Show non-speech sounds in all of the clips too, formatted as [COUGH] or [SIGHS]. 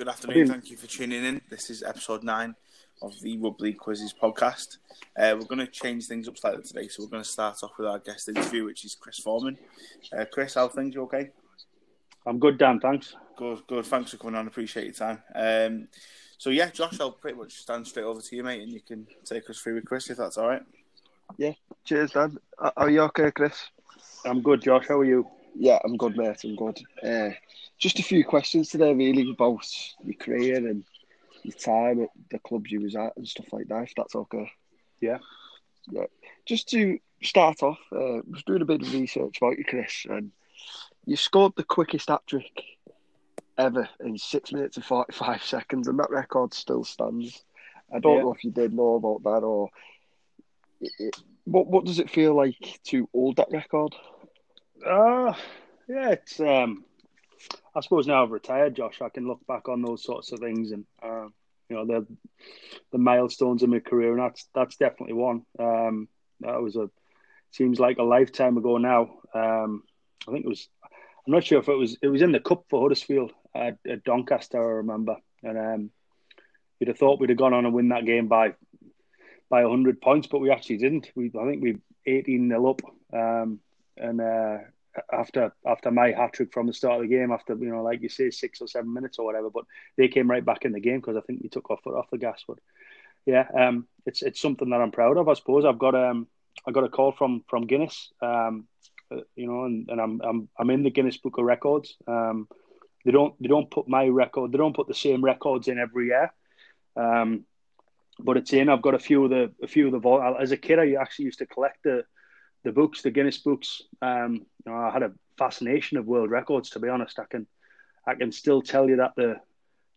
Good afternoon. Thank you for tuning in. This is episode nine of the Rugby Quizzes podcast. Uh, we're going to change things up slightly today, so we're going to start off with our guest interview, which is Chris Thorman. Uh, Chris, how things? You okay? I'm good, Dan. Thanks. Good, good. Thanks for coming on. Appreciate your time. Um, so yeah, Josh, I'll pretty much stand straight over to you, mate, and you can take us through with Chris if that's all right. Yeah. Cheers, Dan. Are you okay, Chris? I'm good, Josh. How are you? Yeah, I'm good, mate. I'm good. Uh, just a few questions today, really, about your career and your time at the clubs you was at and stuff like that. If that's okay. Yeah. Yeah. Just to start off, uh, I was doing a bit of research about you, Chris, and you scored the quickest hat trick ever in six minutes and forty-five [LAUGHS] seconds, and that record still stands. I don't yeah. know if you did know about that or. It, it, what what does it feel like to hold that record? Uh yeah, it's um I suppose now I've retired, Josh, I can look back on those sorts of things and uh, you know the the milestones in my career, and that's that's definitely one. Um, that was a seems like a lifetime ago now. Um, I think it was. I'm not sure if it was. It was in the cup for Huddersfield at, at Doncaster. I remember, and um, you'd have thought we'd have gone on and win that game by by 100 points, but we actually didn't. We I think we 18 nil up, um, and uh, after after my hat trick from the start of the game, after you know, like you say, six or seven minutes or whatever. But they came right back in the game because I think we took our foot off the gas. But yeah, um, it's it's something that I'm proud of. I suppose I've got um I got a call from from Guinness, um, uh, you know, and, and I'm I'm I'm in the Guinness Book of Records. Um, they don't they don't put my record, they don't put the same records in every year. Um, but it's in. I've got a few of the a few of the as a kid. I actually used to collect the the books, the Guinness books. Um, you know, I had a fascination of world records. To be honest, I can I can still tell you that the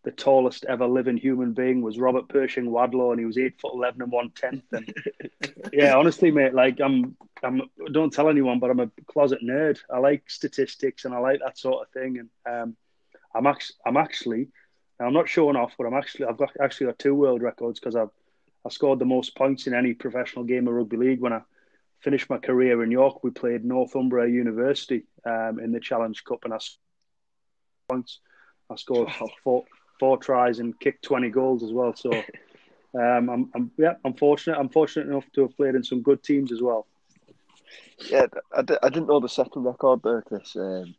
the tallest ever living human being was Robert Pershing Wadlow, and he was eight foot eleven and one tenth. And [LAUGHS] yeah, honestly, mate, like I'm, I'm. Don't tell anyone, but I'm a closet nerd. I like statistics and I like that sort of thing. And um, I'm actually, I'm actually, I'm not showing off, but I'm actually, I've got actually got two world records because I've, I scored the most points in any professional game of rugby league when I finished my career in York, we played Northumbria University um, in the Challenge Cup, and I points. I scored four, four tries and kicked twenty goals as well. So, [LAUGHS] um, I'm, I'm, yeah, I'm fortunate. I'm fortunate enough to have played in some good teams as well. Yeah, I d- I didn't know the second record there, Chris. Um,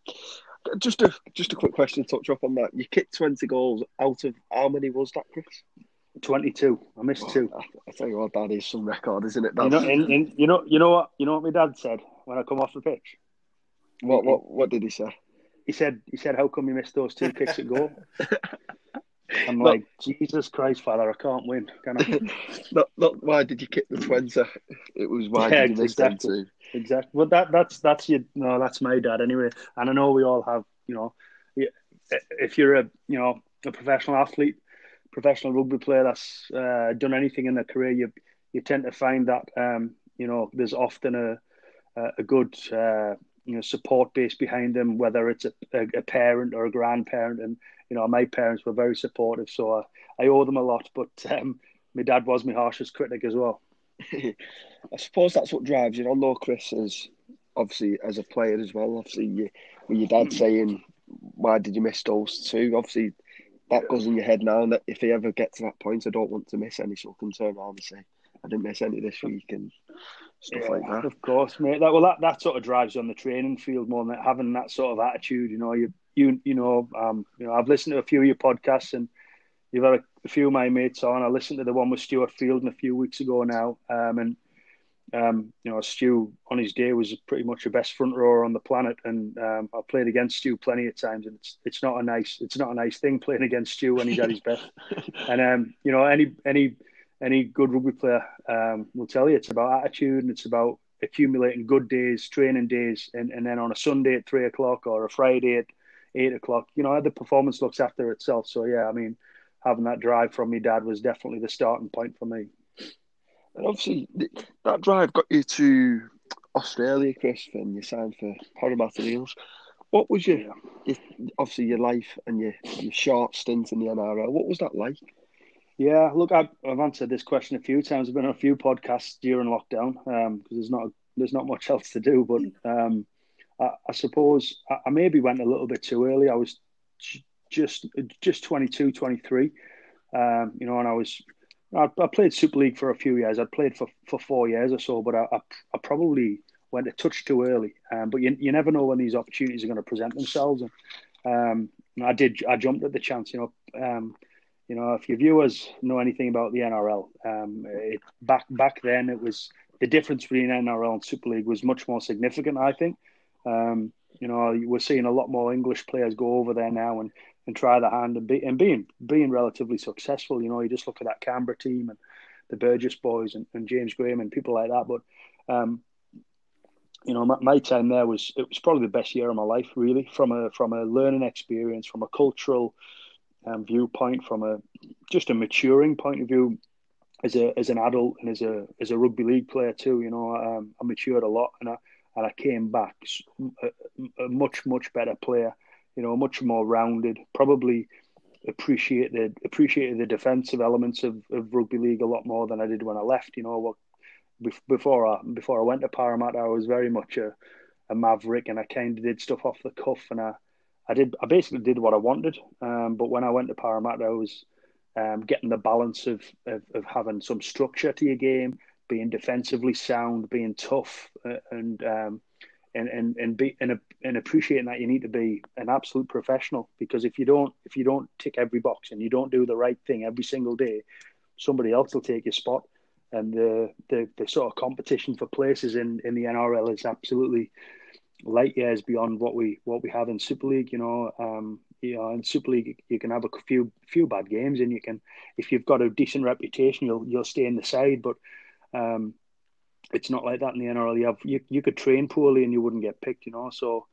just a just a quick question to touch up on that. You kicked twenty goals out of how many was that, Chris? 22. I missed two. I, I tell you what, that is some record, isn't it? You know, in, in, you know, you know what, you know what my dad said when I come off the pitch. What, what, what did he say? He said, he said, how come you missed those two kicks at goal? [LAUGHS] I'm like, Jesus Christ, Father, I can't win. Can I? [LAUGHS] not, not why did you kick the twenty? It was why yeah, did you miss exactly. them two? Exactly. Well, that that's that's your no, that's my dad anyway. And I know we all have, you know, if you're a you know a professional athlete, professional rugby player that's uh, done anything in their career, you you tend to find that um, you know there's often a a good uh, you know support base behind them, whether it's a, a, parent or a grandparent. And you know my parents were very supportive, so I, I owe them a lot. But um, my dad was my harshest critic as well. [LAUGHS] I suppose that's what drives you on, though, Chris. Is obviously as a player as well. Obviously, you, with your dad saying, "Why did you miss those two? Obviously, that goes in your head now. And that if he ever gets to that point, I don't want to miss any, so I can turn around and say, I didn't miss any this week and stuff yeah, like that. Of course, mate. That, well, that, that sort of drives you on the training field more than having that sort of attitude. You know, you you you know, um, you know, I've listened to a few of your podcasts and you've had a, a few of my mates on. I listened to the one with Stuart Fielden a few weeks ago now, um, and um, you know, Stu on his day was pretty much the best front rower on the planet, and um, I've played against Stu plenty of times, and it's it's not a nice it's not a nice thing playing against Stu when he's at his best. [LAUGHS] And um, you know, any any any good rugby player um, will tell you it's about attitude and it's about accumulating good days, training days, and, and then on a Sunday at three o'clock or a Friday at eight o'clock, you know, the performance looks after itself. So yeah, I mean, having that drive from my dad was definitely the starting point for me. And obviously, that drive got you to Australia, Chris, and you signed for Parramatta Eels. What was your, your, obviously your life and your, your short stint in the NRL? What was that like? Yeah, look, I've, I've answered this question a few times. I've been on a few podcasts during lockdown because um, there's not there's not much else to do. But um, I, I, suppose I, I, maybe went a little bit too early. I was just just 22, 23. Um, you know, and I was I, I, played Super League for a few years. I'd played for, for four years or so, but I, I, I probably went a touch too early. Um, but you, you never know when these opportunities are going to present themselves. And um, I did. I jumped at the chance. You know, um, you know, if your viewers know anything about the NRL, um, it, back back then it was the difference between NRL and Super League was much more significant. I think. Um, you know, we're seeing a lot more English players go over there now and, and try the hand and be and being being relatively successful. You know, you just look at that Canberra team and the Burgess boys and, and James Graham and people like that. But um, you know, my, my, time there was it was probably the best year of my life, really, from a from a learning experience, from a cultural um, viewpoint, from a just a maturing point of view as a as an adult and as a as a rugby league player too. You know, um, I matured a lot, and I and I came back a, a much much better player. You know, much more rounded. Probably appreciated appreciated the defensive elements of, of rugby league a lot more than I did when I left. You know, what before I before I went to Parramatta, I was very much a, a maverick, and I kind of did stuff off the cuff, and I, I did I basically did what I wanted. Um, but when I went to Parramatta, I was um, getting the balance of, of, of having some structure to your game, being defensively sound, being tough, uh, and um, and and and be and, and appreciating that you need to be an absolute professional because if you don't if you don't tick every box and you don't do the right thing every single day, somebody else will take your spot and the, the, the sort of competition for places in, in the NRL is absolutely light years beyond what we what we have in Super League. You know, um, you know, in Super League you can have a few few bad games, and you can if you've got a decent reputation, you'll you'll stay in the side. But um, it's not like that in the NRL. You have you, you could train poorly and you wouldn't get picked. You know, so.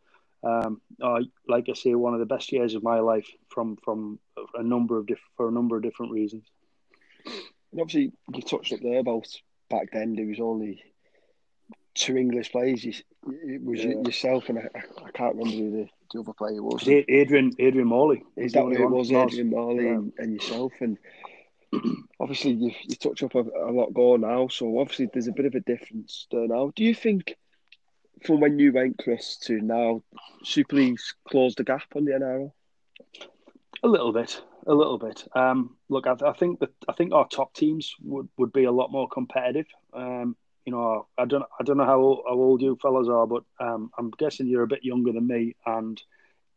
Um, uh, like I say, one of the best years of my life from from a number of diff- for a number of different reasons. And obviously, you touched up there about back then there was only two English players. it was yeah. yourself and I, I, can't remember who the, the other player was. Adrian Adrian Morley. Exactly, it was Adrian Morley yeah. and, and, yourself. And [CLEARS THROAT] obviously, you you touch up a, a, lot more now. So obviously, there's a bit of a difference there now. Do you think? From when you went, Chris, to now, Super League's closed the gap on the NRL? A little bit, a little bit. Um, look, I, I, think that I think our top teams would, would be a lot more competitive. Um, you know, I don't I don't know how old, how old you fellas are, but um, I'm guessing you're a bit younger than me, and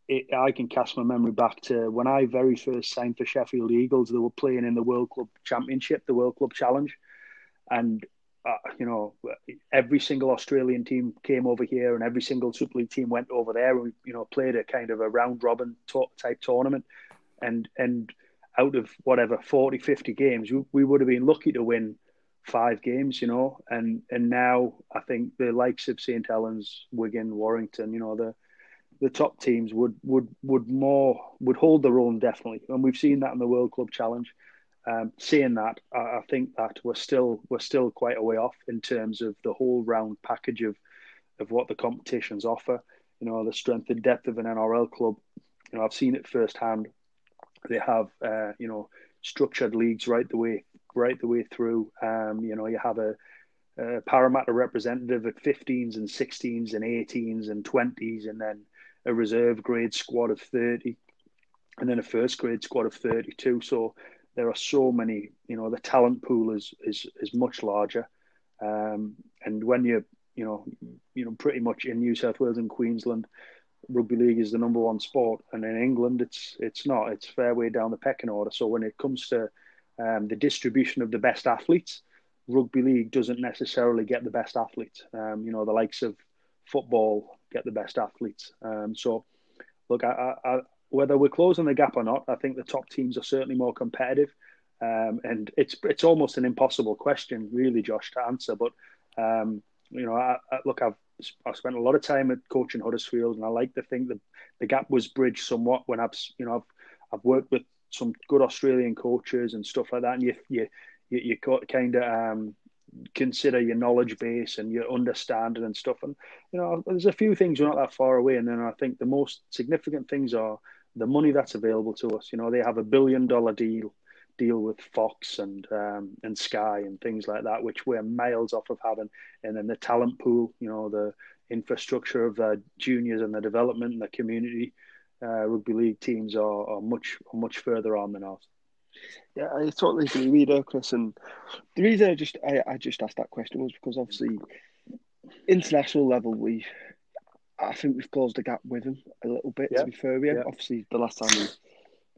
it, I can cast my memory back to when I very first signed for Sheffield Eagles. They were playing in the World Club Championship, the World Club Challenge, and uh, you know, every single Australian team came over here, and every single Super League team went over there. And we, you know, played a kind of a round robin to- type tournament and and out of whatever 40 50 games we, we would have been lucky to win five games you know and and now i think the likes of st helens wigan warrington you know the the top teams would would would more would hold their own definitely. And we've seen that in the world club challenge. Um, saying that I, I think that we're still we're still quite a way off in terms of the whole round package of of what the competitions offer. You know the strength and depth of an nrl club. You know i've seen it firsthand. They have uh, you know structured leagues right the way right the way through. Um, you know, you have a, a Parramatta representative at 15s and 16s and 18s and 20s, and then a reserve grade squad of 30, and then a first grade squad of 32. So there are so many. You know, the talent pool is is is much larger, um, and when you you know you know pretty much in New South Wales and Queensland rugby league is the number one sport, and in England, it's it's not. It's fair way down the pecking order. So when it comes to um, the distribution of the best athletes, rugby league doesn't necessarily get the best athletes. Um, you know, the likes of football get the best athletes. Um, so, look, I, I, whether we're closing the gap or not, I think the top teams are certainly more competitive. Um, and it's it's almost an impossible question, really, Josh, to answer. But um, you know, I, look, I've I've spent a lot of time at coaching Huddersfield, and I like to think that the gap was bridged somewhat when I've you know I've I've worked with some good Australian coaches and stuff like that, and you you you, you kind of um, consider your knowledge base and your understanding and stuff, and you know there's a few things we're not that far away, and then I think the most significant things are the money that's available to us. You know, they have a billion dollar deal deal with Fox and um, and Sky and things like that, which we're miles off of having. And then the talent pool, you know, the infrastructure of the juniors and the development and the community. uh, rugby league teams are, are much much further on than us. Yeah, I totally agree with you, Chris. And the reason I just I, I just asked that question was because obviously international level we I think we've closed the gap with them a little bit. Yeah. To be fair, yeah. Obviously, the last time we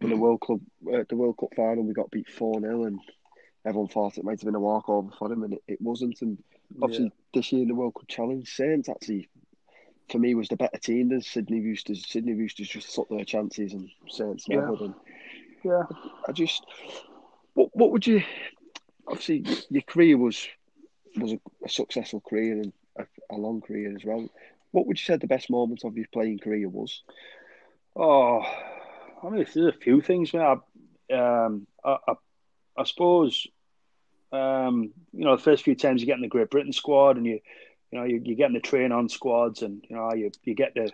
in the World Cup, uh, the World Cup final, we got beat four 0 and everyone thought it might have been a walkover for them, and it, it wasn't. And obviously, yeah. this year in the World Cup Challenge, Saints actually, for me, was the better team than Sydney Roosters. Sydney Roosters just took their chances, and Saints never. Yeah. And yeah, I just, what what would you? Obviously, your career was was a, a successful career and a, a long career as well. What would you say the best moment of your playing career was? Oh, I mean, there's a few things, man. I, um, I, I, I suppose, um, you know, the first few times you get in the Great Britain squad and you, you know, you, you're getting the train on squads and, you know, you, you get to,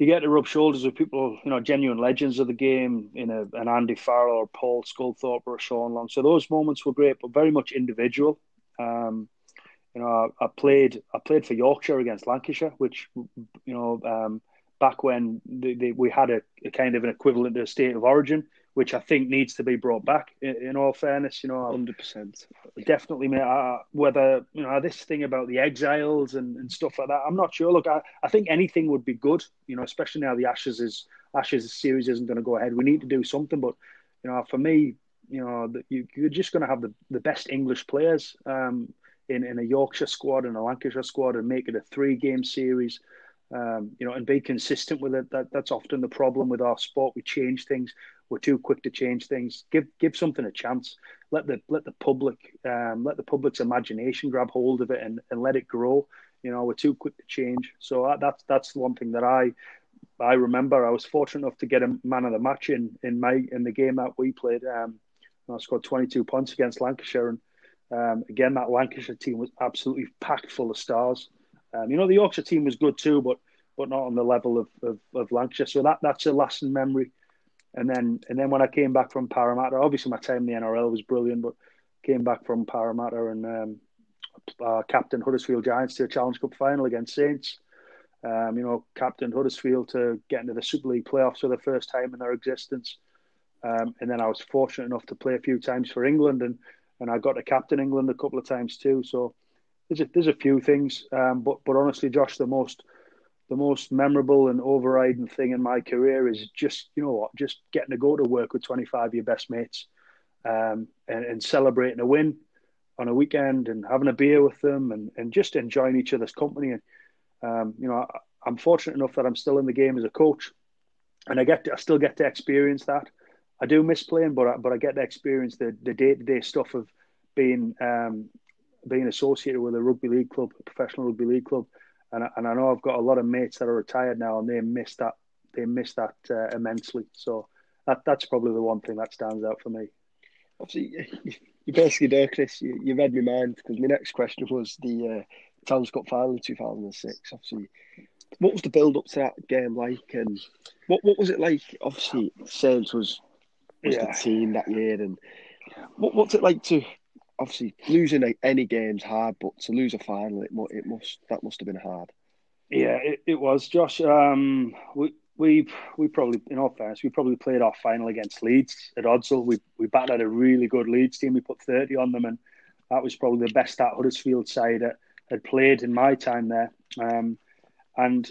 you get to rub shoulders with people, you know, genuine legends of the game in a, an Andy Farrell or Paul Sculthorpe or Sean Long. So those moments were great, but very much individual. Um, you know, I, I, played I played for Yorkshire against Lancashire, which you know um, back when we had a, a, kind of an equivalent to a state of origin, which I think needs to be brought back. In, in all fairness, you know, hundred percent, definitely. Mate, I, whether you know this thing about the exiles and, and stuff like that, I'm not sure. Look, I, I think anything would be good. You know, especially now the Ashes is Ashes series isn't going to go ahead. We need to do something, but you know, for me, you know, you, you're just going to have the, the best English players. Um, in, in a Yorkshire squad and a Lancashire squad and make it a three game series. Um, you know, and be consistent with it. That that's often the problem with our sport. We change things. We're too quick to change things. Give give something a chance. Let the let the public um, let the public's imagination grab hold of it and, and let it grow. You know, we're too quick to change. So that, that's that's one thing that I I remember. I was fortunate enough to get a man of the match in in my in the game that we played. Um, I scored 22 points against Lancashire, and um, again, that Lancashire team was absolutely packed full of stars. Um, you know, the Yorkshire team was good too, but but not on the level of, of, of, Lancashire. So that that's a lasting memory. And then and then when I came back from Parramatta, obviously my time in the NRL was brilliant, but came back from Parramatta and um, uh, captain Huddersfield Giants to a Challenge Cup final against Saints. Um, you know, captain Huddersfield to get into the Super League playoffs for the first time in their existence. Um, and then I was fortunate enough to play a few times for England and and I got to captain England a couple of times too. So there's a, there's a few things, um, but but honestly, Josh, the most the most memorable and overriding thing in my career is just you know what, just getting to go to work with 25 of your best mates, um, and, and celebrating a win on a weekend and having a beer with them and, and just enjoying each other's company. And um, you know, I, am fortunate enough that I'm still in the game as a coach, and I get to, I still get to experience that. I do miss playing, but I, but I get to experience the the day to day stuff of being um, being associated with a rugby league club, a professional rugby league club, and I, and I know I've got a lot of mates that are retired now, and they miss that they miss that uh, immensely. So that that's probably the one thing that stands out for me. Obviously, [LAUGHS] you basically there, Chris. You, you read my mind because my next question was the uh, Challenge Cup final in two thousand and six. Obviously, what was the build up to that game like, and what what was it like? Obviously, Saints was was yeah. the team that year. And what, what's it like to obviously losing any game's hard, but to lose a final, it, it must that must have been hard. Yeah, it, it was, Josh. Um, we we we probably, in all fairness, we probably played our final against Leeds at Odsal. We we batted a really good Leeds team. We put thirty on them, and that was probably the best that Huddersfield side had, had played in my time there. Um, and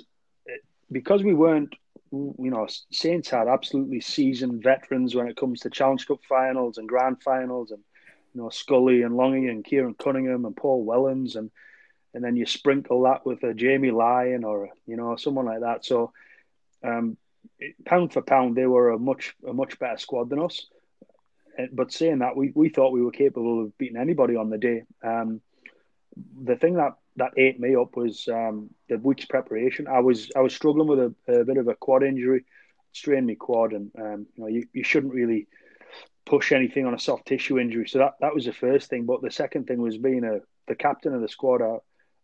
because we weren't you know, Saints had absolutely seasoned veterans when it comes to Challenge Cup finals and Grand finals, and you know Scully and Longy and Keiron Cunningham and Paul Wellens, and and then you sprinkle that with a Jamie Lyon or you know someone like that. So, um, pound for pound, they were a much a much better squad than us. But saying that, we, we thought we were capable of beating anybody on the day. Um, the thing that that ate me up was um, the week's preparation. I was I was struggling with a, a bit of a quad injury, strained my quad, and um, you know you, you shouldn't really push anything on a soft tissue injury. So that, that was the first thing. But the second thing was being a the captain of the squad. I,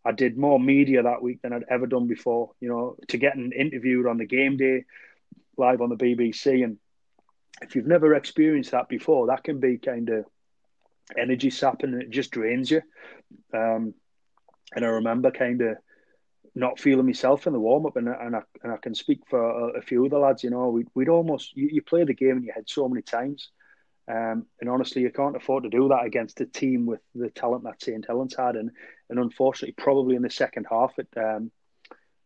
I did more media that week than I'd ever done before. You know, to get an interviewed on the game day, live on the BBC, and if you've never experienced that before, that can be kind of energy sapping and it just drains you. Um, and I remember kind of not feeling myself in the warm up, and and I and I can speak for a, a few of the lads. You know, we, we'd almost you, you play the game in your head so many times, um, and honestly, you can't afford to do that against a team with the talent that St Helens had, and and unfortunately, probably in the second half, it um,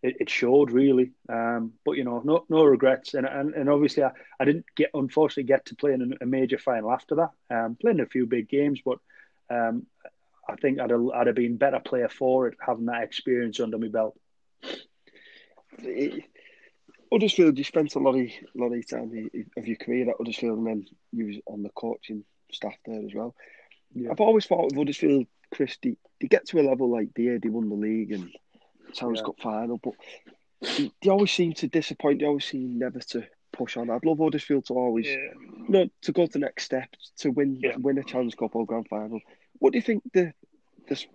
it, it, showed really. Um, but you know, no no regrets, and and, and obviously, I, I didn't get unfortunately get to play in a major final after that. Um, playing a few big games, but um, I think I'd have, I'd have been better player for it having that experience under my belt. Huddersfield, you spent a lot of lot of time of your career at Huddersfield, and then you was on the coaching staff there as well. Yeah. I've always thought with Huddersfield, Chris, they, they get to a level like the year they won the league and Towns yeah. Cup final, but they, they, always seem to disappoint. They always seem never to push on. I'd love Huddersfield to always, yeah. you know, to go to the next step to win yeah. win a Challenge Cup or Grand Final. What do you think the this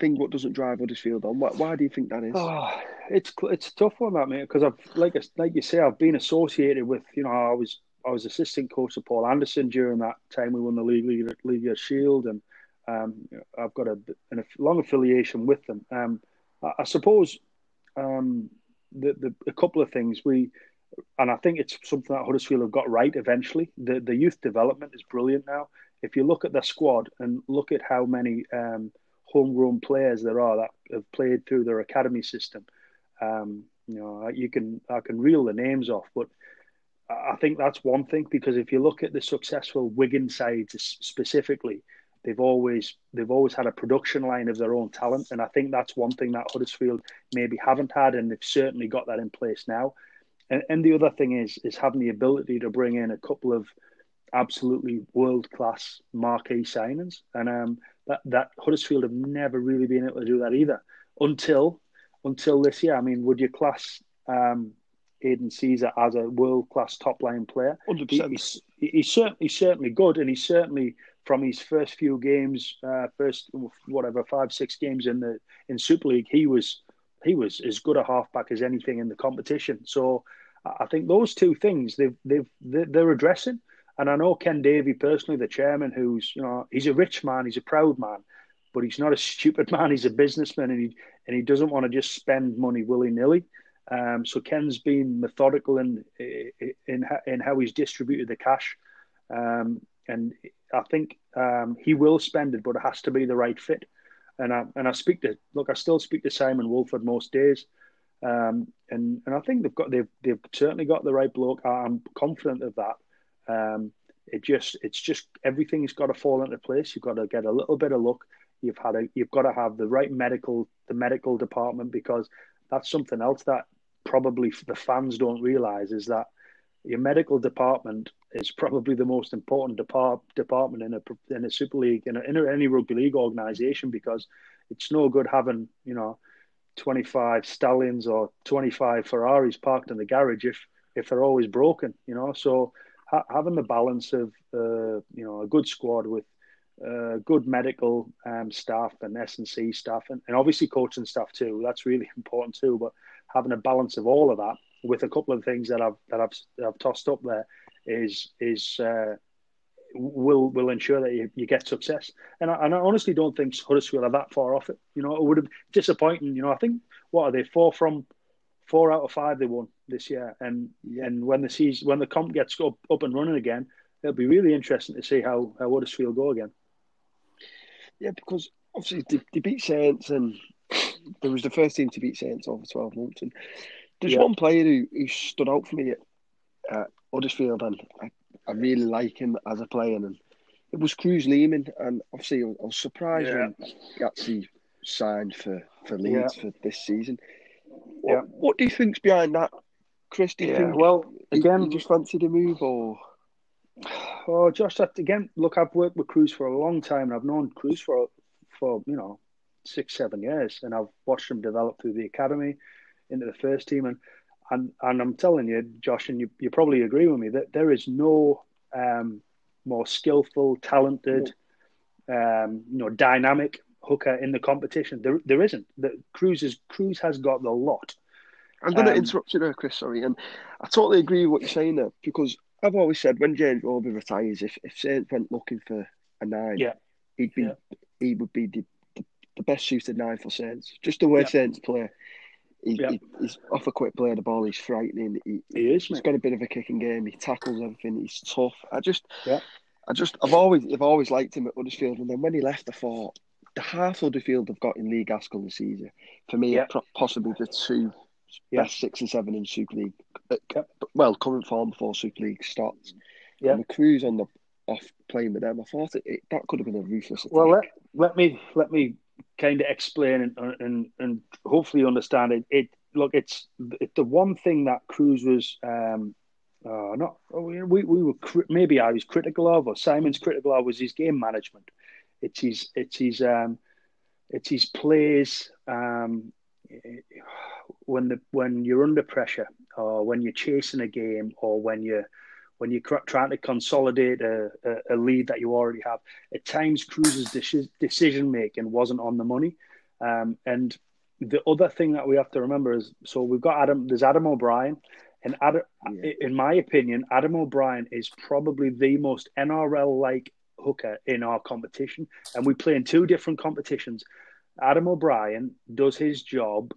thing what doesn't drive Huddersfield on? Why, why do you think that is? Oh, it's it's a tough one, that mate, because I've like like you say, I've been associated with you know I was I was assistant coach of Paul Anderson during that time we won the league league, league Shield, and um, I've got a, a, long affiliation with them. Um, I, I, suppose um, the, the a couple of things we. And I think it's something that Huddersfield have got right eventually. The the youth development is brilliant now. If you look at the squad and look at how many um, homegrown players there are that have played through their academy system. Um, you know, you can I can reel the names off, but I think that's one thing because if you look at the successful Wigan sides specifically, they've always they've always had a production line of their own talent, and I think that's one thing that Huddersfield maybe haven't had, and they've certainly got that in place now. And, and the other thing is is having the ability to bring in a couple of absolutely world class marquee signings, and um, that that Huddersfield have never really been able to do that either until until this year. I mean, would you class um, Aidan Sezer as a world class top line player? Hundred he, he's, he's, certainly he's certainly good, and he's certainly from his first few games, uh, first whatever five six games in the in Super League, he was he was as good a halfback as anything in the competition. So I think those two things they've they've they're addressing. And I know Ken Davy personally, the chairman, who's you know he's a rich man, he's a proud man, but he's not a [LAUGHS] stupid man. He's a businessman, and he and he doesn't want to just spend money willy nilly. Um, so Ken's been methodical in in in how he's distributed the cash, um, and I think um, he will spend it, but it has to be the right fit. And I and I speak to look, I still speak to Simon Woolford most days, um, and and I think they've got they've they've certainly got the right bloke. I'm confident of that. Um, it just it's just everything's got to fall into place. You've got to get a little bit of luck. You've had a you've got to have the right medical the medical department because that's something else that probably the fans don't realize is that your medical department is probably the most important depart, department in a in a Super League in, a, in any rugby league organization because it's no good having you know 25 stallions or 25 Ferraris parked in the garage if if they're always broken you know? So ha- having the balance of uh, you know a good squad with uh, good medical um, staff and S and C staff, and, and obviously coaching staff too. That's really [LAUGHS] important too. But having a balance of all of that with a couple of things that I've that I've, that I've tossed up there is is uh, will will ensure that you, you get success. And I, and I honestly don't think Huddersfield are that far off it. You know, it would have disappointing. You know, I think what are they four from four out of five they won this year, and and when the season when the comp gets up, up and running again, it'll be really interesting to see how how Huddersfield go again. Yeah, because obviously they, they beat Saints, and [SNIFFS] there was the first team to beat Saints over twelve months, and there's yeah. one player who, who stood out for me at uh, Huddersfield, and I, I really like him as a player, and it was Kruise Leeming, and obviously I was surprised yeah. when he actually signed for for Leeds yeah. for this season. What, yeah. what do you think's behind that, Chris? Do you think well again just fancied a move or? Oh, Josh, that, again, look, I've worked with Kruise for a long time, and I've known Kruise for for you know six, seven years, and I've watched him develop through the academy into the first team, and and and I'm telling you, Josh, and you you probably agree with me that there is no um, more skillful, talented, um, you know, dynamic hooker in the competition. There, there isn't. The Kruise is Kruise has got the lot. I'm going to um, interrupt you there, Chris. Sorry, and I totally agree with what you're saying there because I've always said when James Roby retires, if if Saints went looking for a nine, yeah, he'd be yeah. he would be the, the, the, best suited nine for Saints. Just the way yeah. Saints play, He, Yeah. he, he's off a quick play of the ball. He's frightening. He, He is, he's mate. got a bit of a kicking game. He tackles everything. He's tough. I just, Yeah. I just, I've always, I've always liked him at Huddersfield. And then when he left, I thought the half of the field Huddersfield have got in Lee Gaskell this season, for me, Yeah. possibly the two Yeah. best six and seven in Super League. Uh, Well, current form before Super League starts. Yeah. And the Kruise on the off playing with them, I thought it, it that could have been a ruthless. Attack. Well, let, let me let me kind of explain and and and hopefully understand it. It look, it's it, the one thing that Kruise was um, uh, not we we were maybe I was critical of or Simon's critical of was his game management. It's his it's his um, it's his plays um, when the when you're under pressure or when you're chasing a game or when you're when you're trying to consolidate a, a, a lead that you already have. At times, Kruise's deci- decision making wasn't on the money, um, and the other thing that we have to remember is so we've got Adam. There's Adam O'Brien, and Adam, Yeah. in my opinion, Adam O'Brien is probably the most NRL like hooker in our competition, and we play in two different competitions. Adam O'Brien does his job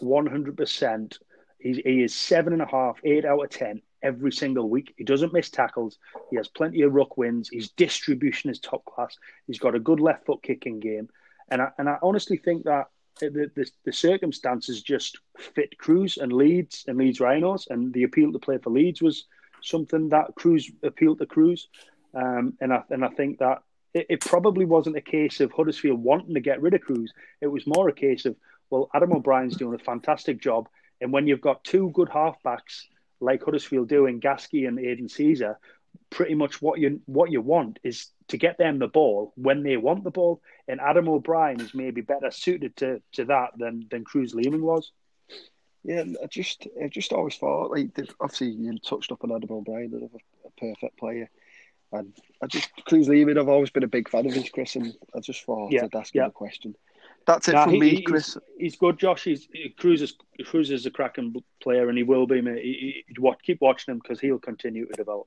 100%. He's, he is seven and a half, eight out of 10 every single week. He doesn't miss tackles. He has plenty of ruck wins. His distribution is top class. He's got a good left foot kicking game. And I, and I honestly think that the, the, the circumstances just fit Kruise and Leeds and Leeds Rhinos. And the appeal to play for Leeds was something that Kruise appealed to Kruise. Um, and, I, and I think that it, it probably wasn't a case of Huddersfield wanting to get rid of Kruise. It was more a case of, well, Adam O'Brien's doing a fantastic job. And when you've got two good halfbacks like Huddersfield do in Gasky and Aidan Sezer, pretty much what you what you want is to get them the ball when they want the ball. And Adam O'Brien is maybe better suited to, to that than than Kruise Leeming was. Yeah, I just, I just always thought like obviously you touched up on Adam O'Brien, another a perfect player, and I just Kruise Leeming. I've always been a big fan of his, Chris, and I just thought Yeah, I'd ask him a question. That's it Nah, from he- me, Chris. He's, he's good, Josh. He's Kruise is Kruise is a cracking player, and he will be. Mate. He, he, what, keep watching him because he'll continue to develop.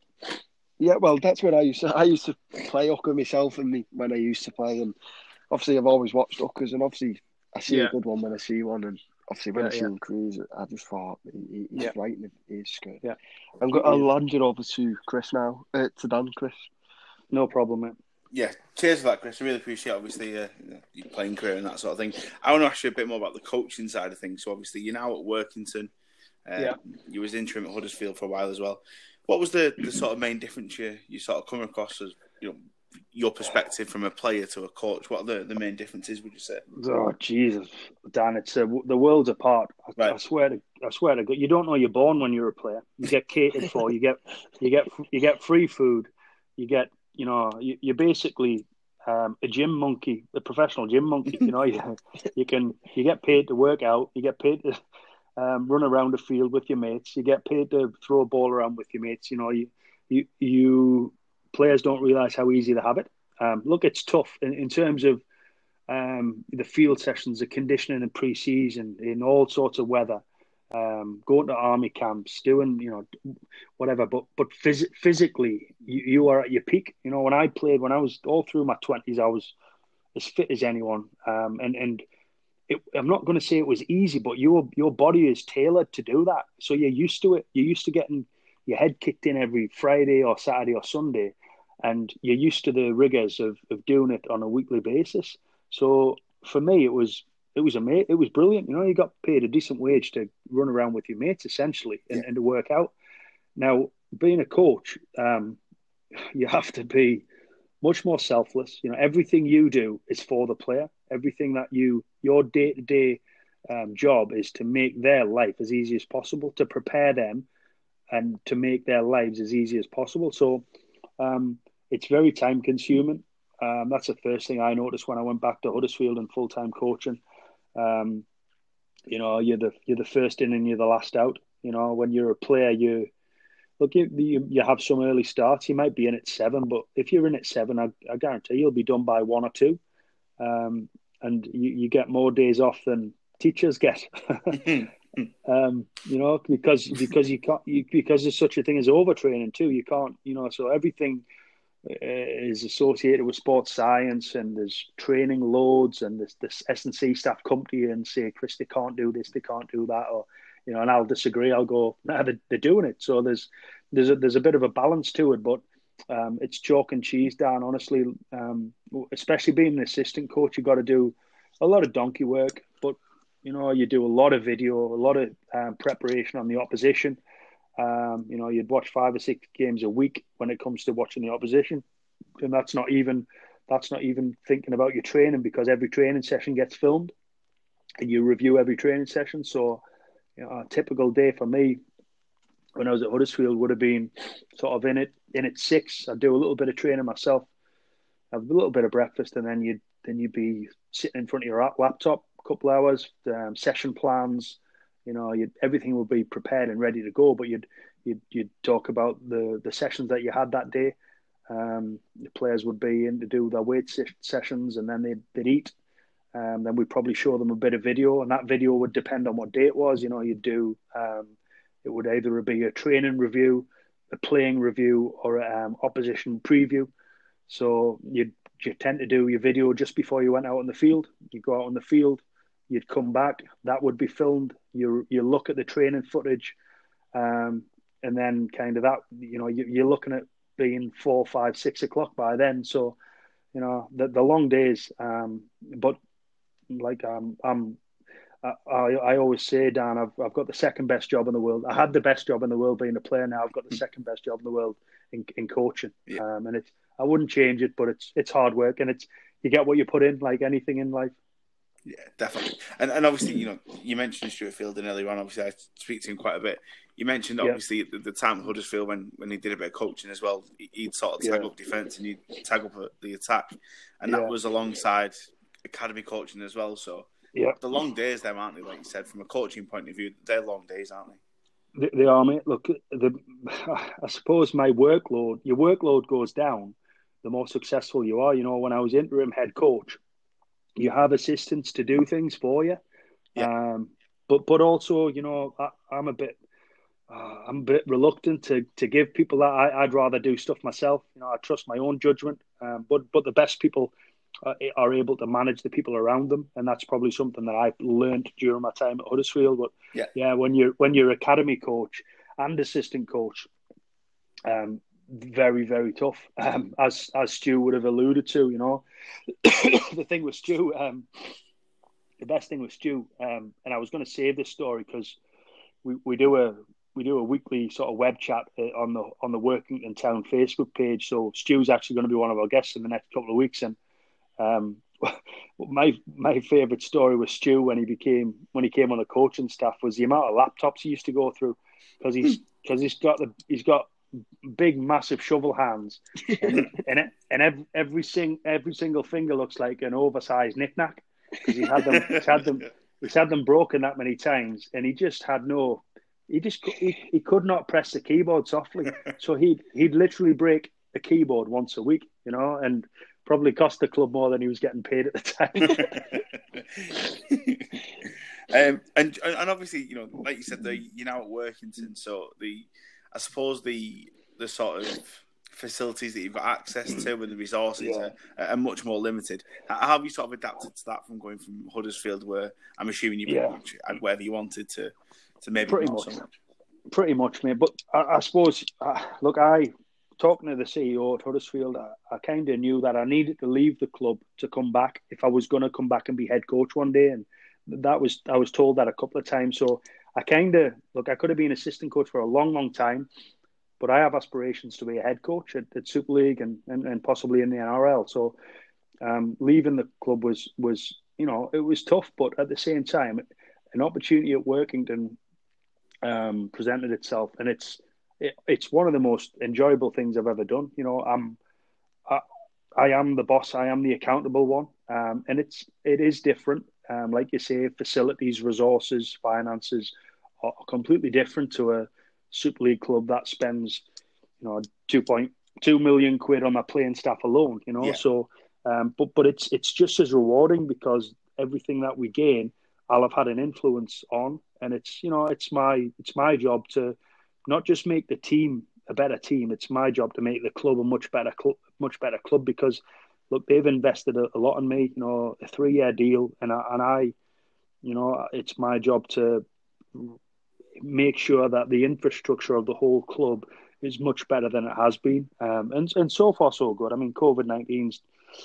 Yeah, well, that's what I used to. I used to play hooker myself, and me when I used to play, and obviously I've always watched hookers, and obviously I see Yeah. a good one when I see one, and obviously when Yeah, I see yeah. him Kruise, I just thought he, he's Yeah. frightening. He's good. Yeah. I'm going to I'll land it over to Chris now. Uh, to Dan, Chris. No problem, mate. Yeah, cheers for that, Chris. I really appreciate obviously uh, your playing career and that sort of thing. I want to ask you a bit more about the coaching side of things. So obviously you're now at Workington. Uh, Yeah. You was interim at Huddersfield for a while as well. What was the, the sort of main difference you, you sort of come across as you know your perspective from a player to a coach? What are the, the main differences would you say? Oh Jesus, Dan! It's uh, the world's apart. I, Right. I swear to, I swear to God, you don't know you're born when you're a player. You get catered for. You get, you get, you get free food. You get, you know, you, you're basically um, a gym monkey, a professional gym monkey. You know, [LAUGHS] you, you can, you get paid to work out. You get paid to um, run around the field with your mates. You get paid to throw a ball around with your mates. You know, you, you, you players don't realize how easy they have it. Um, look, it's tough in, in terms of um, the field sessions, the conditioning and pre-season, in all sorts of weather, um, going to army camps, doing you know whatever. But but phys- physically, you, you are at your peak. You know, when I played, when I was all through my twenties, I was as fit as anyone, um, and and. It, I'm not going to say it was easy, but your your body is tailored to do that. So you're used to it. You're used to getting your head kicked in every Friday or Saturday or Sunday, and you're used to the rigors of, of doing it on a weekly basis. So for me, it was it was ama- it was brilliant. You know, you got paid a decent wage to run around with your mates essentially and, Yeah. and to work out. Now, being a coach, um, [LAUGHS] you have to be much more selfless. You know, everything you do is for the player. Everything that you your day to day job is to make their life as easy as possible, to prepare them, and to make their lives as easy as possible. So, um, it's very time consuming. Um, that's the first thing I noticed when I went back to Huddersfield and full time coaching. Um, you know, you're the you're the first in and you're the last out. You know, when you're a player, you look you you, you have some early starts. You might be in at seven, but if you're in at seven, I, I guarantee you'll be done by one or two, um, and you, you get more days off than teachers get. [LAUGHS] um, you know, because because you can't you, because there's such a thing as overtraining too. You can't, you know, so everything is associated with sports science and there's training loads and this this S and C staff come to you and say, Chris, they can't do this, they can't do that, or you know, and I'll disagree. I'll go, nah, they're, they're doing it. So there's there's a, there's a bit of a balance to it, but um, it's chalk and cheese, Dan. Honestly, um, especially being an assistant coach, you've got to do a lot of donkey work, but you know, you do a lot of video, a lot of um, preparation on the opposition. Um, you know, you'd watch five or six games a week when it comes to watching the opposition, and that's not even that's not even thinking about your training because every training session gets filmed, and you review every training session. So, you know, a typical day for me when I was at Huddersfield would have been sort of in it in at six. I'd do a little bit of training myself, have a little bit of breakfast, and then you'd then you'd be sitting in front of your laptop a couple hours, um, session plans. You know, everything would be prepared and ready to go. But you'd you'd you'd talk about the the sessions that you had that day. Um, the players would be in to do their weight sessions, and then they'd, they'd eat. Um, then we'd probably show them a bit of video, and that video would depend on what day it was. You know, you'd do um, it would either be a training review, a playing review, or an um, opposition preview. So you'd you tend to do your video just before you went out on the field. You go out on the field, you'd come back, that would be filmed. You you look at the training footage, um, and then kind of that you know you, you're looking at being four, five, six o'clock by then. So you know the the long days. Um, but like um, I'm I, I always say, Dan, I've, I've got the second best job in the world. I had the best job in the world being a player. Now I've got the hmm. second best job in the world in, in coaching. Yeah. Um, and it's I wouldn't change it, but it's it's hard work and it's you get what you put in, like anything in life. Yeah, definitely. And and obviously, you know, you mentioned Stuart Fielden earlier on. Obviously, I speak to him quite a bit. You mentioned obviously yeah. the, the, time at Huddersfield when, when he did a bit of coaching as well. He'd sort of tag yeah. up defence and he'd tag up the attack, and that was alongside academy coaching as well. So yeah. The long days, them, aren't they? Like you said, from a coaching point of view, they're long days, aren't they? They, they are, mate. Look, the, [SIGHS] I suppose my workload, your workload goes down the more successful you are. You know, when I was interim head coach, you have assistants to do things for you. Yeah. Um, but but also, you know, I, am a bit uh, I'm a bit reluctant to to give people that. I, would rather do stuff myself. You know, I trust my own judgment. Um, but but the best people uh, are able to manage the people around them, and that's probably something that I've learned during my time at Huddersfield. But yeah, yeah, when you're when you're academy coach and assistant coach, um, very very tough. Um, as as Stu would have alluded to, you know, [COUGHS] the thing with Stu, um, the best thing with Stu, um, and I was going to save this story because we, we do a we do a weekly sort of web chat uh, on the on the Workington Town Facebook page. So Stu's actually going to be one of our guests in the next couple of weeks, and um, [LAUGHS] my my favourite story with Stu when he became when he came on the coaching staff was the amount of laptops he used to go through because he's because hmm. he's got the he's got big massive shovel hands and [LAUGHS] and, and every every, sing, every single finger looks like an oversized knickknack because he had them he's had them he's had them broken that many times and he just had no he just he, he could not press the keyboard softly [LAUGHS] so he'd he'd literally break a keyboard once a week you know and probably cost the club more than he was getting paid at the time. [LAUGHS] um, and and obviously, you know, like you said, the, you're now at Workington, so the I suppose the the sort of facilities that you've got access to and the resources yeah. are, are, much more limited. How have you sort of adapted to that from going from Huddersfield, where I'm assuming you yeah. had wherever you wanted to, to maybe pretty much, so much? Pretty much, mate. But I, I suppose, uh, look, I talking to the CEO at Huddersfield, I, I kind of knew that I needed to leave the club to come back if I was going to come back and be head coach one day. And that was I was told that a couple of times. So I kind of look. I could have been assistant coach for a long, long time, but I have aspirations to be a head coach at, at Super League and, and, and possibly in the NRL. So um, leaving the club was was you know it was tough, but at the same time, an opportunity at Workington um, presented itself, and it's it, it's one of the most enjoyable things I've ever done. You know, I'm I, I am the boss. I am the accountable one, um, and it's it is different. Um, like you say, facilities, resources, finances are completely different to a Super League club that spends, you know, two point two million quid on their playing staff alone. You know, yeah. so um, but but it's it's just as rewarding because everything that we gain, I'll have had an influence on, and it's you know it's my it's my job to not just make the team a better team. It's my job to make the club a much better club, much better club because look, they've invested a, a lot in me. You know, a three year deal, and I, and I, you know, it's my job to make sure that the infrastructure of the whole club is much better than it has been. Um, and and so far so good. I mean, COVID 19's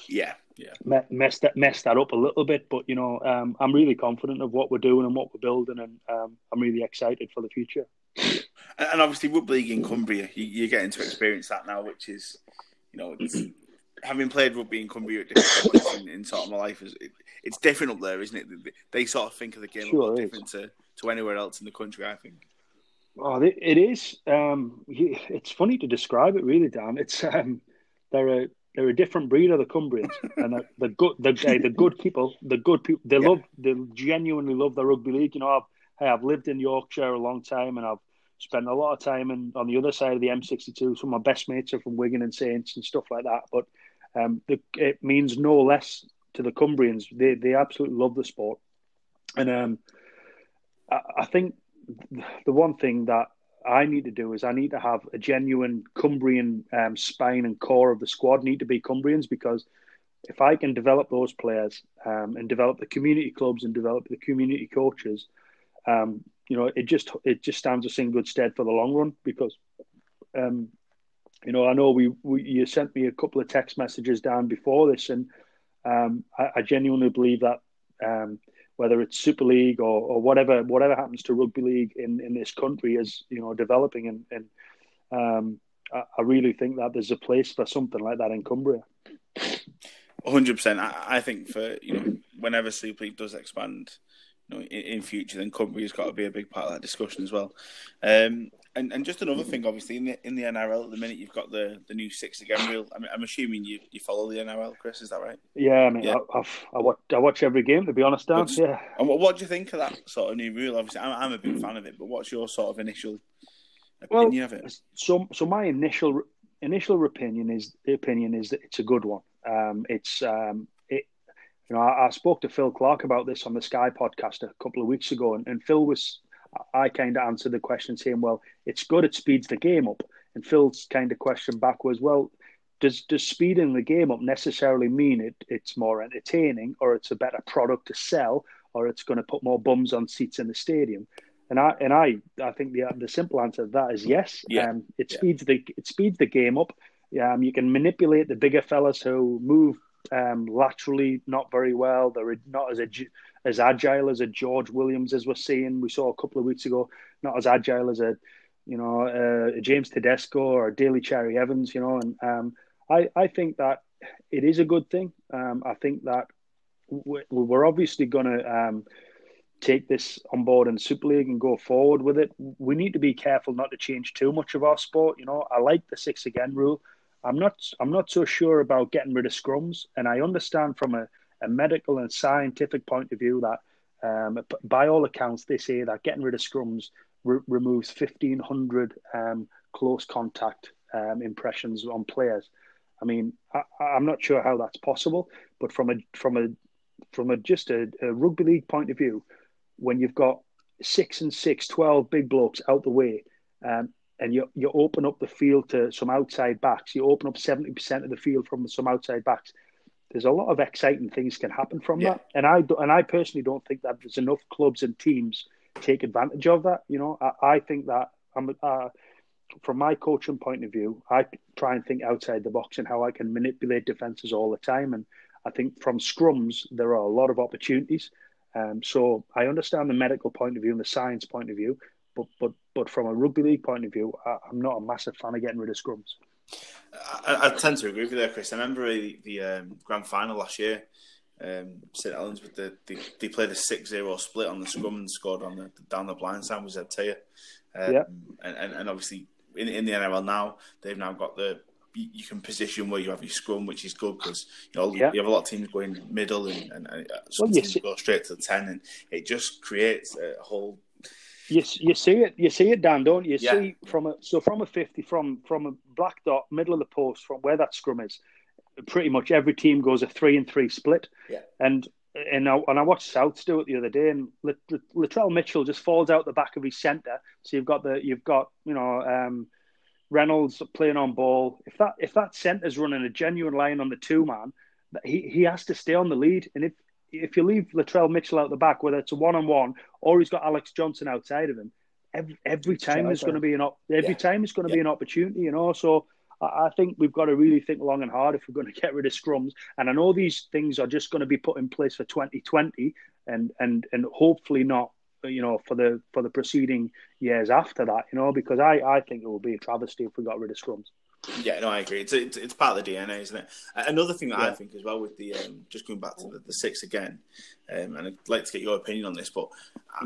yeah yeah messed that messed that up a little bit, but you know, um, I'm really confident of what we're doing and what we're building, and um, I'm really excited for the future. And obviously, rugby league in Cumbria, you, are getting to experience that now, which is, you know, having played rugby in Cumbria at different points in, in, sort of my life, it, it's different up there, isn't it? They sort of think of the game sure a lot different to, to anywhere else in the country, I think. Oh, it is. Um, it's funny to describe it, really, Dan. It's um, they're a they're a different breed of the Cumbrians, [LAUGHS] and the, good the, the good people, the good people. They yeah. love, they genuinely love the rugby league. You know, I've hey, I've lived in Yorkshire a long time, and I've spent a lot of time in, on the other side of the M62. Some of my best mates are from Wigan and Saints and stuff like that. But um, the, it means no less to the Cumbrians. They they absolutely love the sport, and um, I, I think the one thing that I need to do is I need to have a genuine Cumbrian um, spine and core of the squad need to be Cumbrians because if I can develop those players um, and develop the community clubs and develop the community coaches, um, you know, it just it just stands us in good stead for the long run because, um, you know, I know we, we, you sent me a couple of text messages down before this, and um, I, I, genuinely believe that um, whether it's Super League or, or whatever whatever happens to rugby league in, in this country is you know developing and, and um, I, I, really think that there's a place for something like that in Cumbria. hundred percent. I, think for you know whenever Super League does expand, you know in, in future, then Cumbria's got to be a big part of that discussion as well. Um, and and just another thing, obviously in the in the NRL at the minute, you've got the, the new six again rule. I mean, I'm assuming you, you follow the NRL, Chris. Is that right? Yeah, I mean, yeah. I, I've, I watch I watch every game to be honest, Dan. yeah. And what, what do you think of that sort of new rule? Obviously, I'm, I'm a big fan of it, but what's your sort of initial opinion well, of it? So so my initial initial opinion is opinion is that it's a good one. Um, it's um, it, you know, I, I, spoke to Phil Clarke about this on the Sky podcast a couple of weeks ago, and, and Phil was I kind of answered the question saying, well, it's good, it speeds the game up. And Phil's kind of question back was, well, does does speeding the game up necessarily mean it it's more entertaining or it's a better product to sell or it's going to put more bums on seats in the stadium? And I and I I think the the simple answer to that is yes. Yeah. Um, it yeah. speeds the it speeds the game up. Um, you can manipulate the bigger fellas who move um, laterally not very well. They're not as as agile as a George Williams, as we're seeing. We saw a couple of weeks ago, not as agile as a, you know, a James Tedesco or Daly Cherry Evans, you know. And um, I, I think that it is a good thing. Um, I think that we're obviously going to um, take this on board in Super League and go forward with it. We need to be careful not to change too much of our sport. You know, I like the six again rule. I'm not. I'm not so sure about getting rid of scrums, and I understand from a a medical and scientific point of view that, um, by all accounts, they say that getting rid of scrums re- removes 1,500 um, close contact um, impressions on players. I mean, I, am not sure how that's possible, but from a from a from a just a, a, rugby league point of view, when you've got six and six, 12 big blokes out the way, um, and you you open up the field to some outside backs, you open up 70% of the field from some outside backs there's a lot of exciting things can happen from yeah. that. And I and I personally don't think that there's enough clubs and teams take advantage of that. You know, I, I think that I'm uh, from my coaching point of view, I try and think outside the box and how I can manipulate defenses all the time. And I think from scrums there are a lot of opportunities. Um, so I understand the medical point of view and the science point of view, but but but from a rugby league point of view, I, I'm not a massive fan of getting rid of scrums. I, I, tend to agree with you there, Chris. I remember the, the um, grand final last year, um, St Helens with the they, they played a 6-0 split on the scrum and scored on the down the blind side with Zed Um, yeah. and, and, and obviously in, in the NRL now, they've now got the you can position where you have your scrum, which is good because you know yeah. you have a lot of teams going middle and, and, and some well, teams go straight to the ten, and it just creates a whole you, you see it, you see it, Dan, don't you? you yeah. See from a so from a fifty, from from a black dot, middle of the post, from where that scrum is, pretty much every team goes a three and three split. Yeah. And and I, and I watched South do it the other day, and Latrell Mitchell just falls out the back of his centre. So you've got the you've got you know um, Reynolds playing on ball. If that if that centre's running a genuine line on the two man, he, he has to stay on the lead. And if if you leave Latrell Mitchell out the back, whether it's a one on one or he's got Alex Johnson outside of him, every, every time there's going to be an op- every yeah. time it's going to yeah. be an opportunity, you know. So I, I think we've got to really think long and hard if we're going [LAUGHS] to get rid of scrums. And I know these things are just going to be put in place for 2020, and and and hopefully not you know for the for the preceding years after that you know because i i think it would be a travesty if we got rid of scrums yeah, no, I agree. It's, it's, it's part of the DNA, isn't it? Another thing that yeah. I think as well with the um, just going back to the, the six again, um, and I'd like to get your opinion on this, but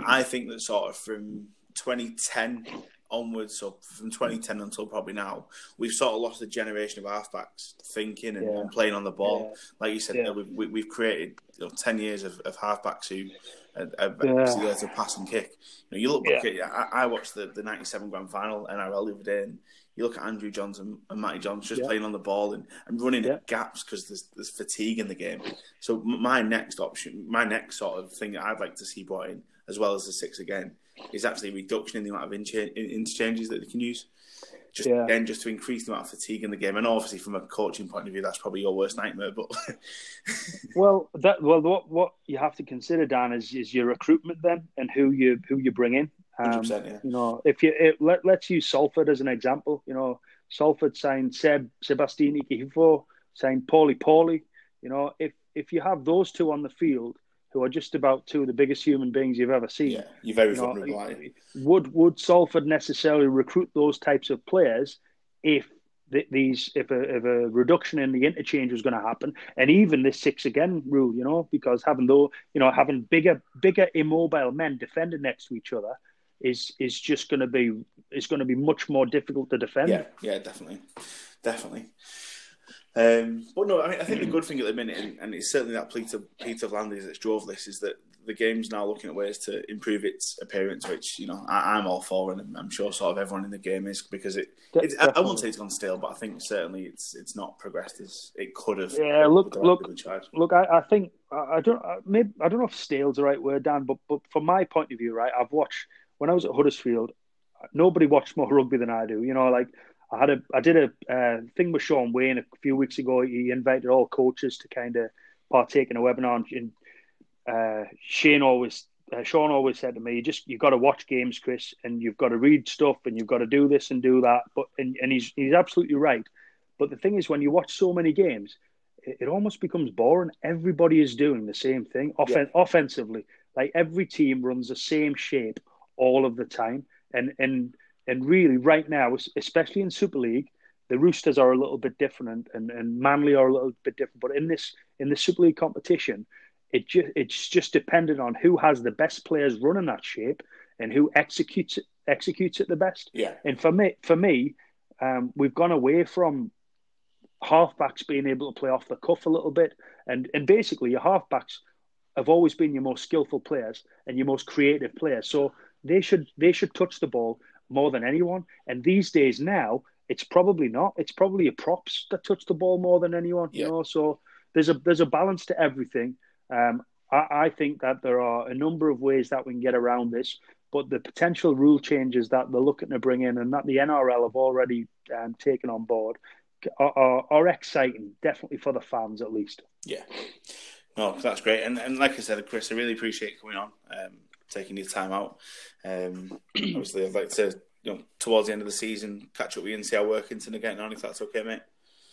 I think that sort of from 2010 onwards, so from 2010 until probably now, we've sort of lost a generation of halfbacks thinking and, yeah. and playing on the ball. Yeah. Like you said, yeah. we've, we, have created you know, 10 years of, of halfbacks who are, are there to pass and kick. You, know, you look back at, I, I watched the, the 97 grand final NRL the other day, and you look at Andrew Johns and Matty Johns just yeah. playing on the ball and, and running yeah. at gaps because there's, there's fatigue in the game. So my next option, my next sort of thing that I'd like to see brought in, as well as the six again, is actually a reduction in the amount of interchanges that they can use. Just yeah. again, just to increase the amount of fatigue in the game, and obviously from a coaching point of view, that's probably your worst nightmare. But [LAUGHS] well, that well, what what you have to consider, Dan, is is your recruitment then, and who you who you bring in. Um, yeah. You know, if you it, let let's use Salford as an example. You know, Salford signed Seb Sebastine Ikahihifo, signed Pauli Pauli. You know, if if you have those two on the field who are just about two of the biggest human beings you've ever seen, yeah, you're very you know, Would would Salford necessarily recruit those types of players if these if a, if a reduction in the interchange was going to happen, and even this six again rule, you know, because having though you know having bigger bigger immobile men defending next to each other is is just going to be is going to be much more difficult to defend. Yeah, yeah, definitely, definitely. Um, but no, I mean, I think the good thing at the minute, and, and it's certainly that Peter Peter V'landys that's drove this, is that the game's now looking at ways to improve its appearance, which you know I, am all for, and I'm sure sort of everyone in the game is because it. It's, I, I won't say it's gone stale, but I think certainly it's it's not progressed as it could have. Yeah, look, look, look. I, I think I, don't maybe I don't know if stale's the right word, Dan, but but from my point of view, right, I've watched when I was at Huddersfield, nobody watched more [LAUGHS] rugby than I do. You know, like I had a I did a uh, thing with Shaun Wane a few weeks ago. He invited all coaches to kind of partake in a webinar, and uh, Shane always. Uh, Sean always said to me, "You just you've got to watch games, Chris, and you've got to read stuff, and you've got to do this and do that." But and, and he's he's absolutely right. But the thing is, when you watch so many games, it, it almost becomes boring. Everybody is doing the same thing offen- yeah. offensively. Like every team runs the same shape all of the time. And and and really, right now, especially in Super League, the Roosters are a little bit different, and, and Manly are a little bit different. But in this in the Super League competition, it just it's just dependent on who has the best players running that shape and who executes it, executes it the best. Yeah. And for me, for me, um, we've gone away from halfbacks being able to play off the cuff a little bit, and and basically your halfbacks have always been your most skillful players and your most creative players. So they should they should touch the ball more than anyone. And these days now, it's probably not. It's probably a props that touch the ball more than anyone. Yeah. You know, so there's a there's a balance to everything. Um, I, I think that there are a number of ways that we can get around this, but the potential rule changes that they're looking to bring in and that the NRL have already um, taken on board are, are, are, exciting, definitely for the fans at least. Yeah, no, that's great. And and like I said, Chris, I really appreciate coming on. Um, taking your time out. Um, [CLEARS THROAT] obviously, I'd like to, you know, towards the end of the season, catch up with you and see how Workington are getting on, if that's okay, mate.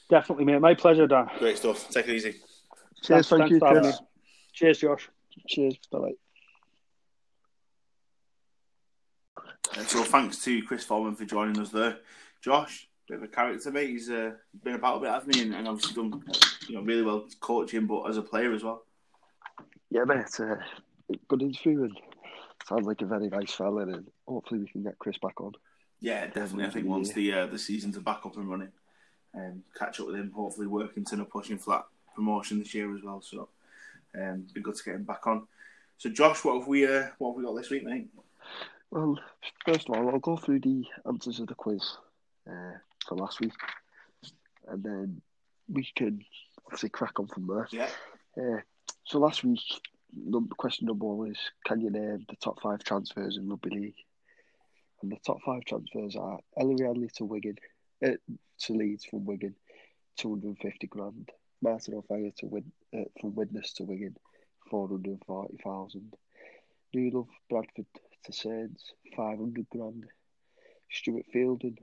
Definitely, mate. My pleasure, Dan. Great stuff. Take it easy. Cheers, thank you. Cheers. Cheers, Josh. Cheers. Bye. so thanks to Chris Thorman for joining us there. Josh, bit of a character, mate. He's uh, been about a bit, hasn't he? And, and, obviously done you know really well coaching, but as a player as well. Yeah, mate. Uh, good interview and sounds like a very nice fella, and hopefully we can get Chris back on. Yeah, definitely. I think once the uh, the seasons are back up and running, um, catch up with him. Hopefully, Workington are pushing for that promotion this year as well. So, um, be good to get him back on. So, Josh, what have we uh, what have we got this week, mate? Well, first of all, I'll go through the answers of the quiz uh, for last week, and then we can obviously crack on from there. Yeah. Uh, so last week question number one is can you name the top five transfers in rugby league? And the top five transfers are Ellery Hanley to Wigan, uh, to Leeds from Wigan, 250 grand. Martin Offiah to win uh, from Widnes to Wigan, 440,000. Newlove Bradford to Saints, 500 grand. Stuart Fielden,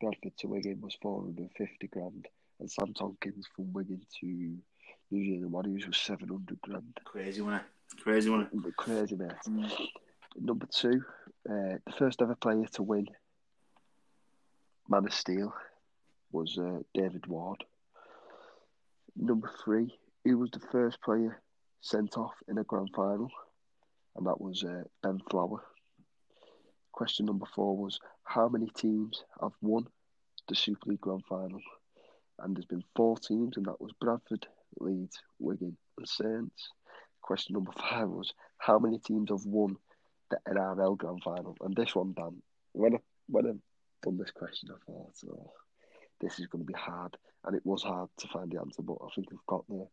Bradford to Wigan was 450 grand. And Sam Tomkins from Wigan to New Zealand Warriors was 700 grand. Crazy, wasn't it? Crazy, wasn't it? Crazy, mate. Number two, uh, the first ever player to win Man of Steel was uh, David Ward. Number three, who was the first player sent off in a grand final? And that was uh, Ben Flower. Question number four was how many teams have won the Super League grand final? And there's been four teams, and that was Bradford, Leeds, Wigan, and Saints. Question number five was how many teams have won the NRL grand final? And this one, Dan, when I when I done this question, I thought, oh, this is going to be hard, and it was hard to find the answer, but I think I've got there.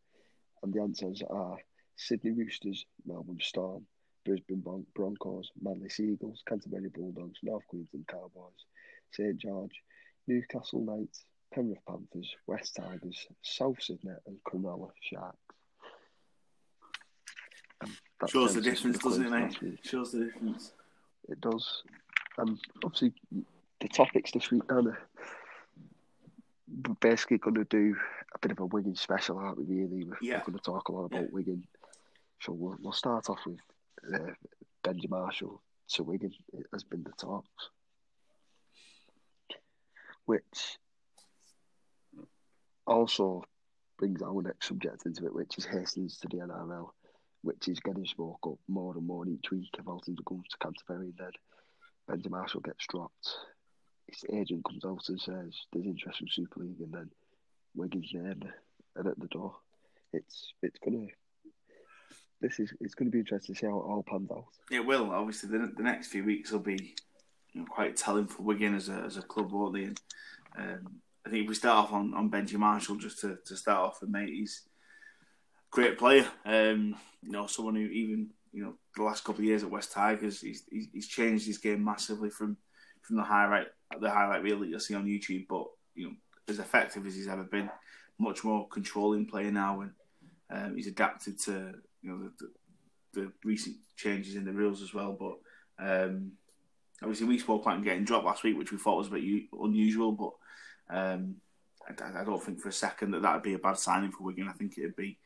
And the answers are Sydney Roosters, Melbourne Storm, Brisbane Bron- Broncos, Manly Seagulls, Canterbury Bulldogs, North Queensland Cowboys, St George, Newcastle Knights, Penrith Panthers, West Tigers, South Sydney, and Cronulla Sharks. Um, Shows the difference, doesn't it, mate? Shows the difference. It does. Um, obviously, the topics this week, are- we're basically going to do a bit of a Wigan special, aren't we, really? We're, Yeah. we're going to talk a lot about Yeah. Wigan. So we'll, we'll start off with uh, Benji Marshall to Wigan. It has been the talks. Which also brings our next subject into it, which is Hastings to the NRL, which is getting spoke up more and more each week. Everton comes to Canterbury then Benji Marshall gets dropped. His agent comes out and says there's interest in Super League, and then Wigan's name and at the door. It's it's gonna. This is it's going to be interesting to see how it all pans out. It will. Obviously, the, the next few weeks will be you know, quite telling for Wigan as a as a club, won't they? And um, I think we start off on, on Benji Marshall, just to, to start off with, mate, he's a great player. Um, you know, someone who even you know the last couple of years at West Tigers, he's he's, he's changed his game massively from from the highlight the highlight reel that you'll see on YouTube. But you know, as effective as he's ever been, much more controlling player now, and um, he's adapted to you know the, the, the recent changes in the rules as well. But um, obviously, we spoke about him getting dropped last week, which we thought was a bit u- unusual. But um, I, I don't think for a second that that would be a bad signing for Wigan. I think it'd be,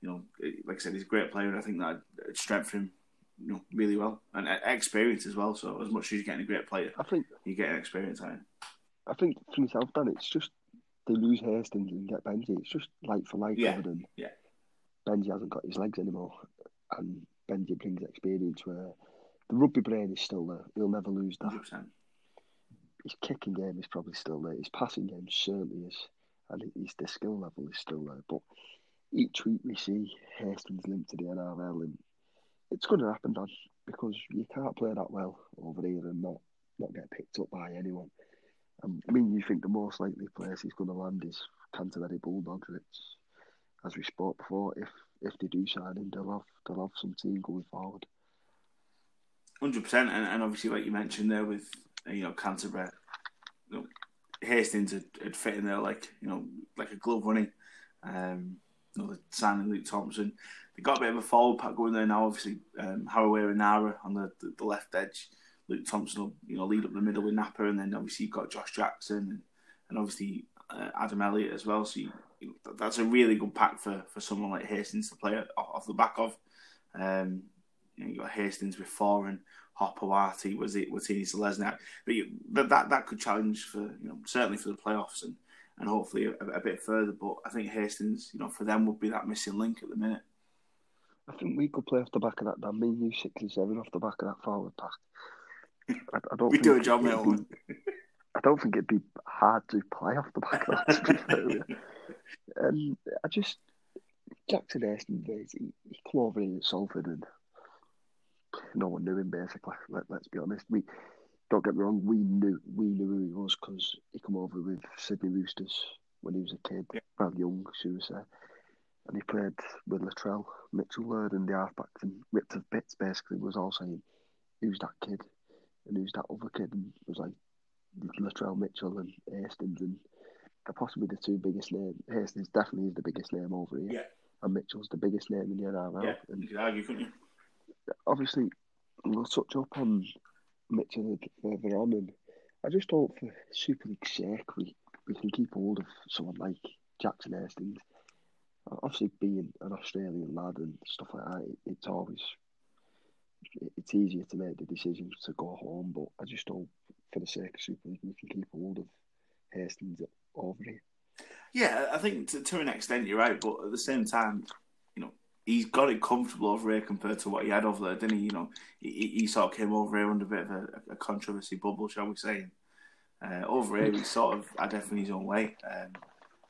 you know, like I said, he's a great player, and I think that would strengthen him, you know, really well and uh, experience as well. So as much as you're getting a great player, I think you're getting experience. I think. I think for myself, Dan, it's just they lose Hastings and get Benji. It's just like for like Yeah, yeah. Benji hasn't got his legs anymore, and Benji brings experience where the rugby brain is still there. He'll never lose that. 100%. His kicking game is probably still there. His passing game certainly is, and his the skill level is still there. But each week we see Hastings linked to the NRL, and it's going to happen, Dan, because you can't play that well over here and not not get picked up by anyone. Um, I mean, you think the most likely place he's going to land is Canterbury Bulldogs. It's as we spoke before. If if they do sign him, they'll have they'll have some team going forward. Hundred percent, and obviously, like you mentioned there, with you know Canterbury, you know, Hastings had, had fit in there like you know like a glove running. Um, you know, the signing Luke Thompson, they got a bit of a forward pack going there now. Obviously, um, Harawira-Naera on the, the, the left edge. Luke Thompson will you know lead up the middle with Napa, and then obviously you've got Josh Jackson and, and obviously uh, Adam Elliott as well. So you, you know, that's a really good pack for, for someone like Hastings to play off, off the back of. Um, you know, you got Hastings with Foran, Hopper, Warty, was it Watini Selesniak, but you, that, that that could challenge for you know certainly for the playoffs and and hopefully a, a bit further. But I think Hastings, you know, for them would be that missing link at the minute. I think we could play off the back of that. Dan, mean you six and seven off the back of that forward pack. I, I don't We think do a job, mate. be- I don't think it'd be hard to play off the back of that. To be [LAUGHS] fair, with you. Um, I just Jackson Hastings, he, he come over here at Salford and no one knew him basically. Let, let's be honest. We don't get me wrong. We knew we knew who he was because he come over with Sydney Roosters when he was a kid, Yeah. well young, should we say. And he played with Latrell, Mitchell Laird, and the halfbacks and ripped to bits. Basically, was all saying, "Who's that kid?" and who's that other kid? And it was like Latrell Mitchell and Hastings, and they're possibly the two biggest names. Hastings definitely is the biggest name over here, Yeah. and Mitchell's the biggest name in the NRL. Yeah, And you could argue, couldn't you? Obviously, we'll touch up on Mitchell a bit further on, and I just hope for Super League's sake we, we can keep hold of someone like Jackson Hastings. Obviously, being an Australian lad and stuff like that, it, it's always it's easier to make the decision to go home. But I just hope, for the sake of Super League, we can keep hold of Hastings over here. Yeah, I think to, to an extent you're right, but at the same time, you know, he's got it comfortable over here compared to what he had over there, didn't he? You know, he, he sort of came over here under a bit of a, a controversy bubble, shall we say. Uh, over here, he sort of had definitely his own way. Um,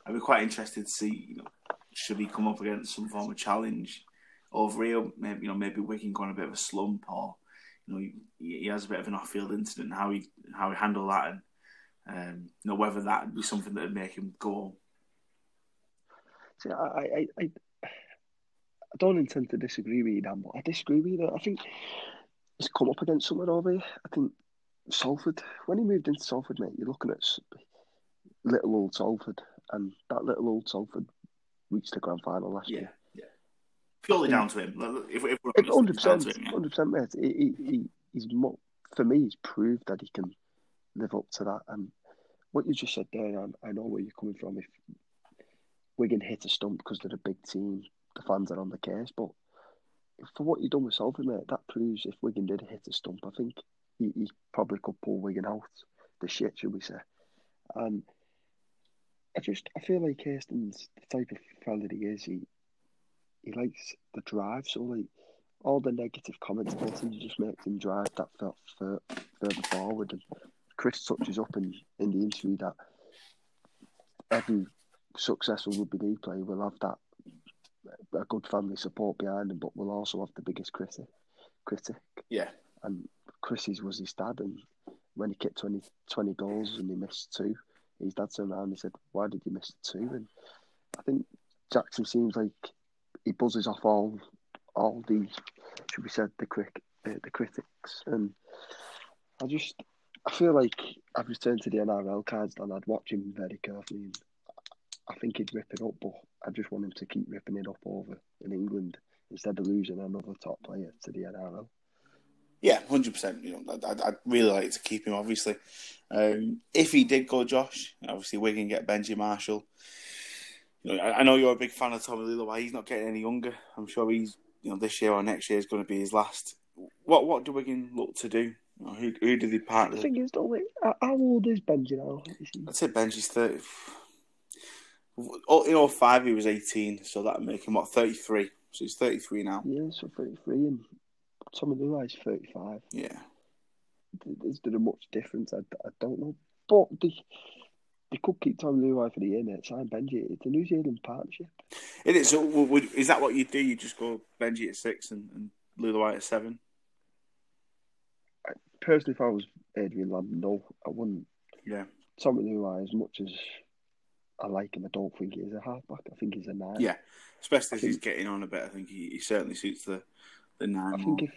I'd be quite interested to see, you know, should he come up against some form of challenge over here? Maybe you know, maybe Wigan going a bit of a slump, or you know, he, he has a bit of an off-field incident. How he how he handle that, and um, you know, whether that would be something that would make him go. See, I, I, I, I don't intend to disagree with you, Dan, but I disagree with you. I think he's come up against something over here. I think Salford, when he moved into Salford, mate, you're looking at little old Salford, and that little old Salford reached the grand final last Yeah, year. yeah. Purely down to him. If, if we're Hundred percent, to him, yeah. hundred percent, mate. He, he, he, he's mo- for me. He's proved that he can live up to that. And what you just said there, I, I know where you're coming from. If Wigan hit a stump because they're a big team, the fans are on the case. But for what you've done with Salford, mate, that proves if Wigan did hit a stump, I think he, he probably could pull Wigan out the shit, should we say? And I just I feel like Hastings, the type of fella that he is, he he likes the drive. So like all the negative comments about him, just makes him drive that felt further forward. And Chris touches up in, in the interview that every successful rugby league player will have that a good family support behind him, but we'll also have the biggest critic. Critic Yeah, and Chris's was his dad. And when he kicked 20, 20 goals and he missed two, his dad turned around and said, "Why did you miss two?" And I think Jackson seems like he buzzes off all all the should we said the crick uh, the critics, and I just I feel like I've returned to the NRL cards and I'd watch him very carefully. And I think he'd rip it up, but I just want him to keep ripping it up over in England instead of losing another top player to the NRL. yeah, hundred percent. You know, I'd, I'd- really like to keep him. Obviously, um, if he did go, Josh, obviously Wigan get Benji Marshall. You know, I, I know you're a big fan of Tommy Leuluai. He's not getting any younger. I'm sure he's, you know, this year or next year is going to be his last. What what do Wigan look to do? You know, who who do they The partner? thing is, though, how old is Benji now? I'd say Benji's thirty. Oh, In all five, he was eighteen, so that would make him what thirty three. So he's thirty three now. Yeah, so 33 and Tommy Leuluai's 35. Yeah. Is there a much difference? I, I don't know. But they, they could keep Tommy Leuluai for the year, mate. Sign Benji. It's a New Zealand partnership. It is. So, would, would- is that what you do? You just go Benji at six and, and Leuluai at seven? Personally, if I was Adrian Lam, no, I wouldn't. Yeah. Tommy Leroy, as much as I like him, I don't think he's a halfback. I think he's a nine. Yeah. Especially I as he's getting on a bit. I think he, he certainly suits the, the nine. I more. think if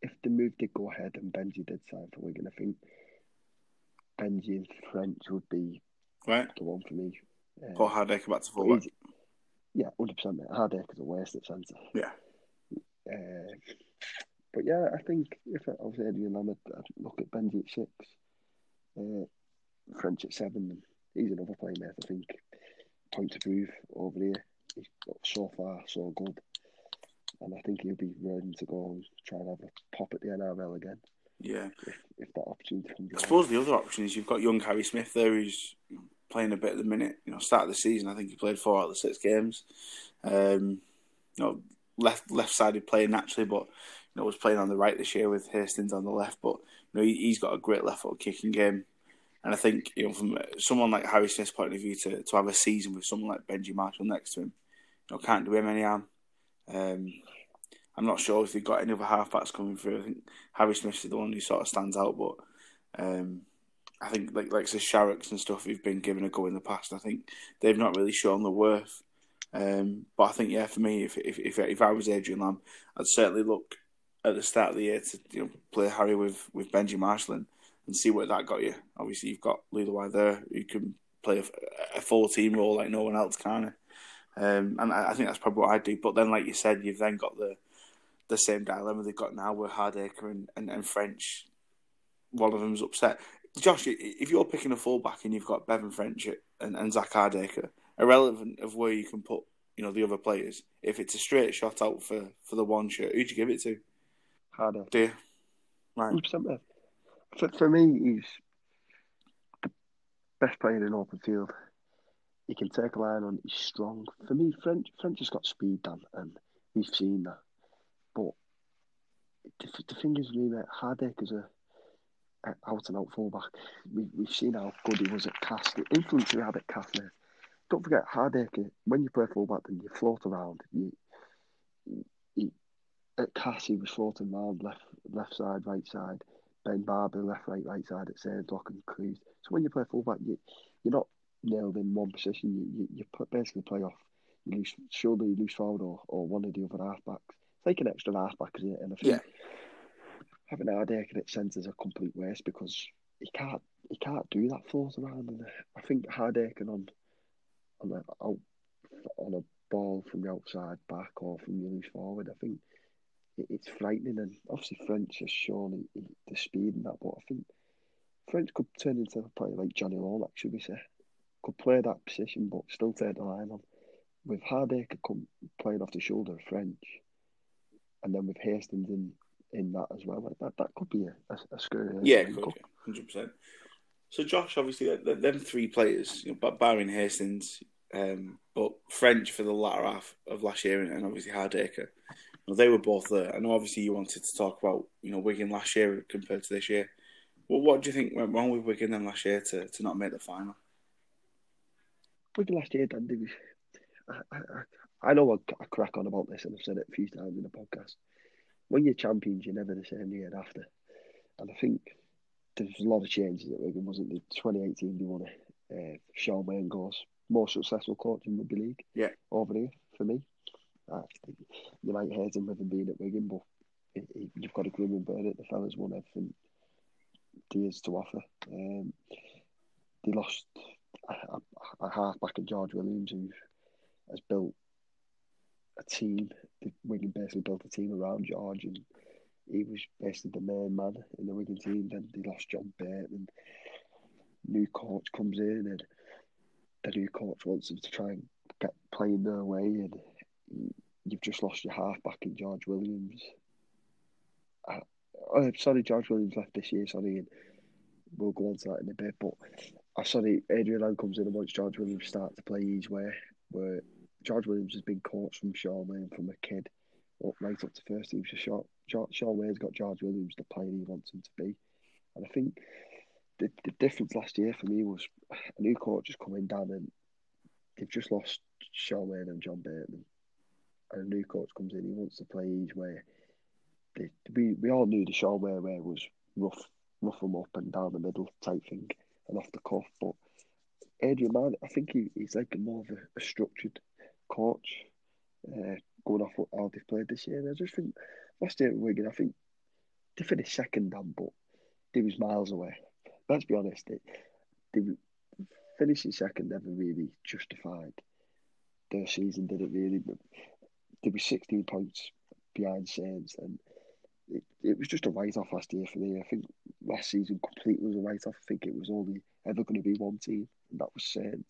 if the move did go ahead and Benji did sign for Wigan, I think Benji and French would be Right. the one for me. Uh, Paul Hardaker back to fullback. yeah, hundred percent. Hardaker's a waste at centre. Yeah. Uh, but yeah, I think if I was Adrian Lam, I'd, I'd look at Benji at six, uh, French at seven. He's another player, mate. I think point to prove over here. He's so far so good, and I think he'll be ready to go and try and have a pop at the NRL again Yeah. if, if that opportunity comes. I suppose the other option is you've got young Harry Smith there who's playing a bit at the minute. You know, start of the season, I think he played four out of the six games. Um, you know, left left sided player naturally, but you know was playing on the right this year with Hastings on the left. But you know he, he's got a great left foot kicking game, and I think you know from someone like Harry Smith's point of view to, to have a season with someone like Benji Marshall next to him, you know, can't do him any harm. Um, I'm not sure if they've got any other halfbacks coming through. I think Harry Smith's the one who sort of stands out, but um, I think like like the Sharrocks and stuff who've been given a go in the past. I think they've not really shown the worth. Um, but I think yeah, for me, if if if, if I was Adrian Lam, I'd certainly look at the start of the year to you know play Harry with with Benji Marshall and, and see what that got you. Obviously, you've got Leuluai there who can play a, a full team role like no one else can. Um, and I, I, think that's probably what I do. But then, like you said, you've then got the the same dilemma they've got now with Hardaker and, and, and French. One of them's upset. Josh, if you're picking a fullback and you've got Bevan French and, and Zak Hardaker, irrelevant of where you can put you know the other players, if it's a straight shot out for, for the one shirt, who'd you give it to? Hardaker. Do you? Right. 100%. For, for me, he's the best player in open field. He can take a line on. He's strong. For me, French French has got speed, Dan, and we've seen that. But the, the thing is, really, mate, uh, Hardaker's a, a out and out fullback. We, we've seen how good he was at Castres. The influence he had at Castres. Don't forget, Hardaker, uh, when you play fullback, then you float around. You, at Castres, he was floating around left, left side, right side. Ben Barba, left, right, right side at Dock and Cruz. So when you play fullback, you, you're not nailed in one position. You, you, you basically play off. You lose shoulder, you lose forward, or, or one of the other halfbacks. It's like an extra halfback, isn't it? And I think yeah. having Hardaker at centre is a complete waste because he can't he can't do that float around. And I think Hardaker on on a on a ball from the outside back or from the loose forward, I think it's frightening. And obviously French has shown the speed and that, but I think French could turn into a player like Jonny Lomax, should we say? Could play that position, but still take the line on. With Hardaker come playing off the shoulder of French, and then with Hastings in in that as well, like that that could be a, a, a scary. Yeah, hundred percent. So Josh, obviously, them three players, you know, but barring Hastings, um, but French for the latter half of last year, and obviously Hardaker, you know, they were both there. I know obviously you wanted to talk about you know Wigan last year compared to this year. Well, what do you think went wrong with Wigan then last year to, to not make the final? Wigan last year, Dan, was, I, I, I know I, I crack on about this, and I've said it a few times in the podcast. When you're champions, you're never the same the year after. And I think there's a lot of changes at Wigan, wasn't there? 2018, they won it. Uh, Shaun Wane goes, more successful coach in rugby league yeah. over here for me. You might hate him with him being at Wigan, but you've got to grim and it. The fella's won everything years to offer. Um, they lost a, a halfback in George Williams who has built a team. The Wigan basically built a team around George, and he was basically the main man in the Wigan team. Then they lost John Bate, and new coach comes in, and the new coach wants them to try and get playing their way, and you've just lost your halfback in George Williams. Uh, oh, sorry, George Williams left this year. Sorry, and we'll go on to that in a bit. But I saw the Adrian Lam comes in and once George Williams starts to play his way, where George Williams has been coached from Shaun Wane from a kid up right up to first team. So Shaun, Shaun Wane's got George Williams the player he wants him to be, and I think the the difference last year for me was a new coach is coming down and they've just lost Shaun Wane and John Bateman, and a new coach comes in. He wants to play his way. We we all knew the Shaun Wane way was rough rough them up and down the middle type thing and off the cuff. But Adrian Lam, I think he, he's like more of a, a structured coach, uh, going off what, how they've played this year. And I just think last year at Wigan, I think they finished second down, but they was miles away. Let's be honest, they, they finishing second never really justified their season, did it really? But they were 16 points behind Saints and it, it was just a write off last year for me. I think last season completely was a write off. I think it was only ever going to be one team, and that was Saints.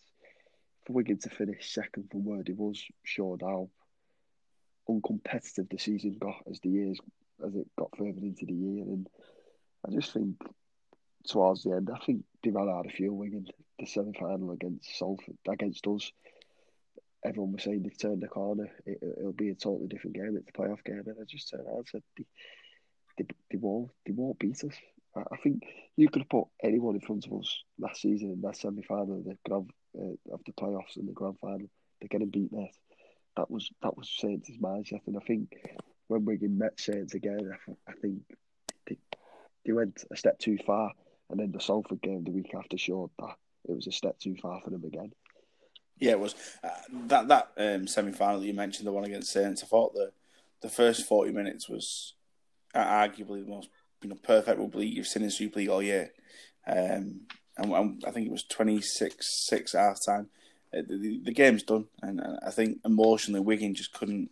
For Wigan to finish second from where it was showed how uncompetitive the season got as the years as it got further into the year, and I just think towards the end, I think they ran out of fuel. Wigan the semi final against Salford against us. Everyone was saying they've turned the corner. It, will be a totally different game. It's a playoff game, and I just turned around and said they, they, they won't they won't beat us. I think you could have put anyone in front of us last season in that semi final, the grand uh, of the playoffs and the grand final. They're getting beaten net. That was that was Saints' mindset, and I think when Wigan met Saints again, I, I think they, they went a step too far, and then the Salford game the week after showed that it was a step too far for them again. Yeah, it was uh, that that um, semi final that you mentioned, the one against Saints. I thought the the first forty minutes was arguably the most you know perfect rugby league you've seen in Super League all year. Um, and, and I think it was 26-6 half time. Uh, the, the, game's done, and, I think emotionally Wigan just couldn't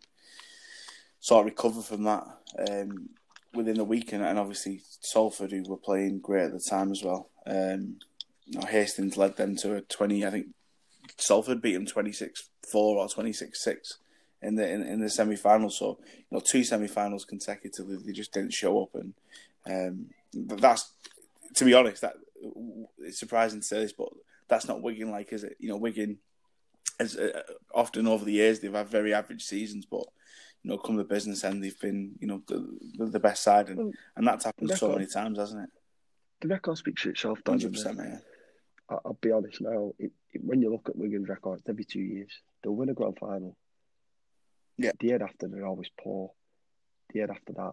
sort of recover from that um, within the week, and, and, obviously Salford, who were playing great at the time as well. Um, you know, Hastings led them to a twenty. I think Salford beat them 26-4 or 26-6 in the in, in the semi final. So you know, two semi finals consecutively, they just didn't show up, and um, that's to be honest, that it's surprising to say this, but that's not Wigan like, is it? You know, Wigan, as uh, often over the years, they've had very average seasons, but you know, come the business end, they've been you know the, the best side, and, and that's happened so many times, hasn't it? The record speaks for itself. Hundred percent, man. I'll be honest now. It, it, when you look at Wigan's record, every two years they'll win a grand final. Yeah. The year after they're always poor. The year after that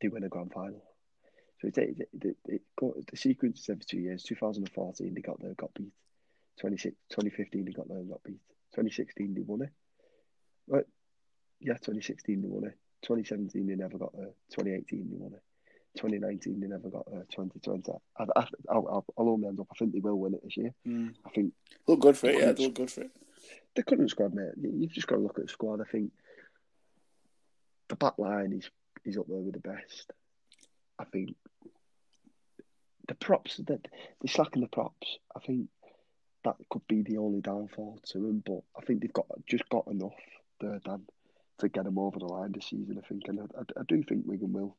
they win a grand final. So it, it, it, it, the sequence is every two years. 2014 they got there, got beat. 2015 they got there and got beat. 2016 they won it. Right? Yeah, 2016 they won it. 2017 they never got there. 2018 they won it. 2019 they never got there. 2020. I, I, I'll, I'll only end up. I think they will win it this year. Mm. I think look good for it. Yeah, they look good for it. The current squad, mate. You've just got to look at the squad. I think the back line is is up there with the best. I think the props that they're slacking the props. I think that could be the only downfall to them. But I think they've got just got enough there, Dan, to get them over the line this season. I think, and I, I, I do think Wigan will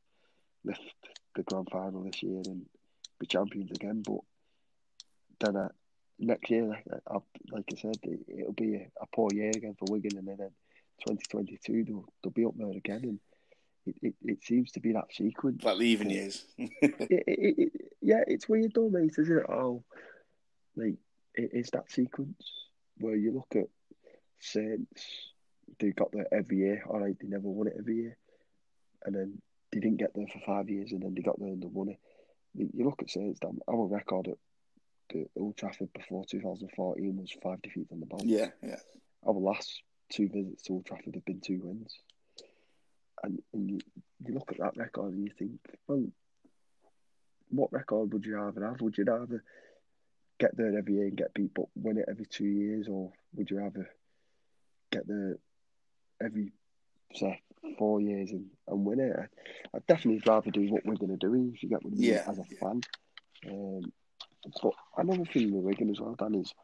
lift the grand final this year and be champions again. But then uh, next year, like, uh, like I said, it, will be a, a, poor year again for Wigan, and then in 2022 they'll, they'll be up there again. And it, it, it seems to be that sequence. Like the even years. [LAUGHS] it, yeah, it's weird though, mate, isn't it? Oh, like, it is that sequence where you look at Saints, they got there every year. All right, they never won it every year. And then they didn't get there for five years and then they got there and they won it. You look at Saints, damn, our record at the Old Trafford before 2014 was five defeats on the bounce. Yeah, yeah. Our last two visits to Old Trafford have been two wins and, and you, you look at that record and you think, well, what record would you rather have? Would you rather get there every year and get beat, but win it every two years, or would you rather get there every say four years and, and win it? I, would definitely rather do what we're going to do if you get what I mean yeah, as a yeah. fan. Um, but another thing with Wigan as well, Dan, is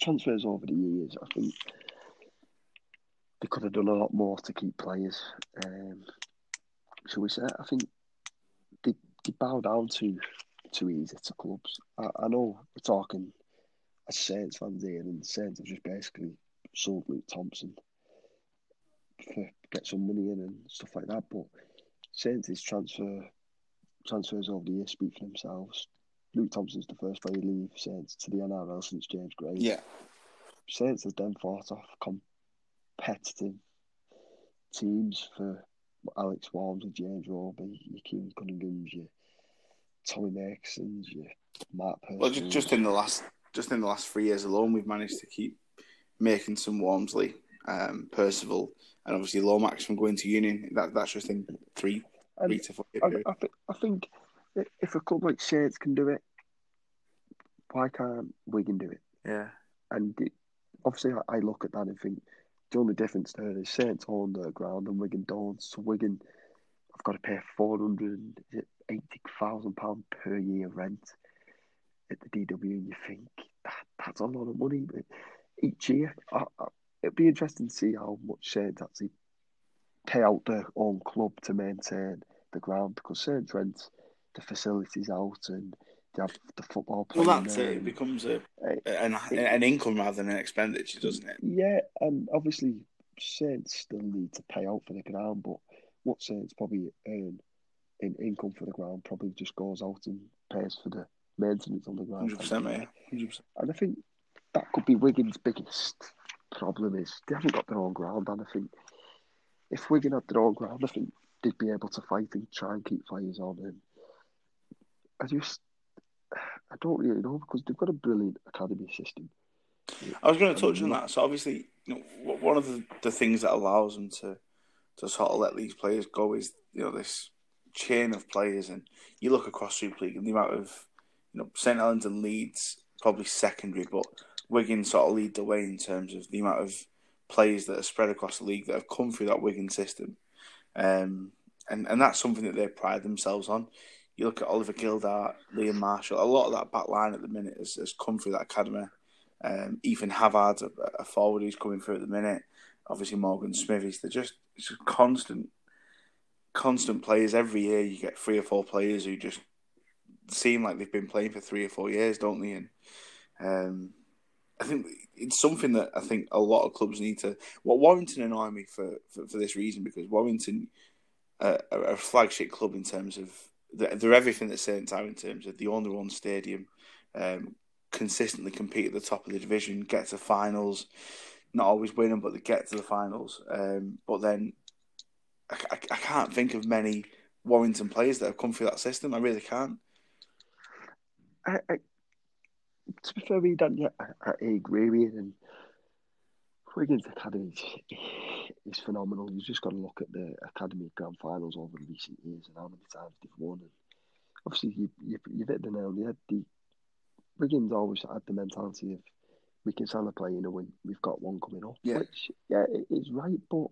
transfers over the years. I think they could have done a lot more to keep players. Um, shall we say? I think they, they bow down too too easy to clubs. I, I know we're talking as Saints fans here, and Saints have just basically sold Luke Thompson for get some money in and stuff like that. But Saints' transfer transfers over the years speak for themselves. Luke Thompson's the first player to leave Saints to the NRL since James Gray. Yeah. Saints has then fought off competitive teams for Alex Walms and James Roby, your Keiron Cunninghams, your Tommy Makinsons, your Matt Well, just, just in the last just in the last three years alone, we've managed to keep making some Walmsley, um, Percival, and obviously Lomax from going to Union. That that's just in three, three to four. I, I, th- I think if a club like Saints can do it, why can't Wigan do it? Yeah. And it, obviously, I, I look at that and think the only difference there is Saints on the ground and Wigan don't. So Wigan, I've got to pay four hundred eighty thousand pound per year rent at the DW, and you think that that's a lot of money but each year. I, I, it'd be interesting to see how much Saints actually pay out their own club to maintain the ground because Saints rent the facilities out and they have the football. Well, that's it. It becomes a an, an income rather than an expenditure, doesn't it? Yeah, and obviously Saints still need to pay out for the ground, but what Saints probably earn in income for the ground probably just goes out and pays for the maintenance on the ground. Hundred percent, mate. 100%. And I think that could be Wigan's biggest problem is they haven't got their own ground, and I think if Wigan had their own ground, I think they'd be able to fight and try and keep players on. And I just I don't really know because they've got a brilliant academy system. I was going to touch on um, that. So obviously, you know, one of the, the things that allows them to to sort of let these players go is you know this chain of players, and you look across Super League and the amount of you know St Helens and Leeds probably secondary, but Wigan sort of lead the way in terms of the amount of players that are spread across the league that have come through that Wigan system, um, and and that's something that they pride themselves on. You look at Oliver Gildart, Liam Marshall, a lot of that back line at the minute has, has come through that academy. Um, Ethan Havard, a, a, forward who's coming through at the minute. Obviously, Morgan Smithies. They're just, constant, constant players. Every year, you get three or four players who just seem like they've been playing for three or four years, don't they? And um, I think it's something that I think a lot of clubs need to. What well, Warrington annoy me for, for, for this reason because Warrington uh, are a flagship club in terms of they're everything that St Tower in terms of the own their own stadium, um, consistently compete at the top of the division, get to finals, not always win them, but they get to the finals. Um, but then I, I, I, can't think of many Warrington players that have come through that system. I really can't. I, I to be fair, we don't. Yeah, I, I agree. And Wigan's academy is, is phenomenal. You've just got to look at the academy grand finals over the recent years and how many times they've won. And obviously, you, you you've hit the nail on the head. The Wigan's always had the mentality of we can sell a player and win. We've got one coming up. Yeah, which, yeah, it is right. But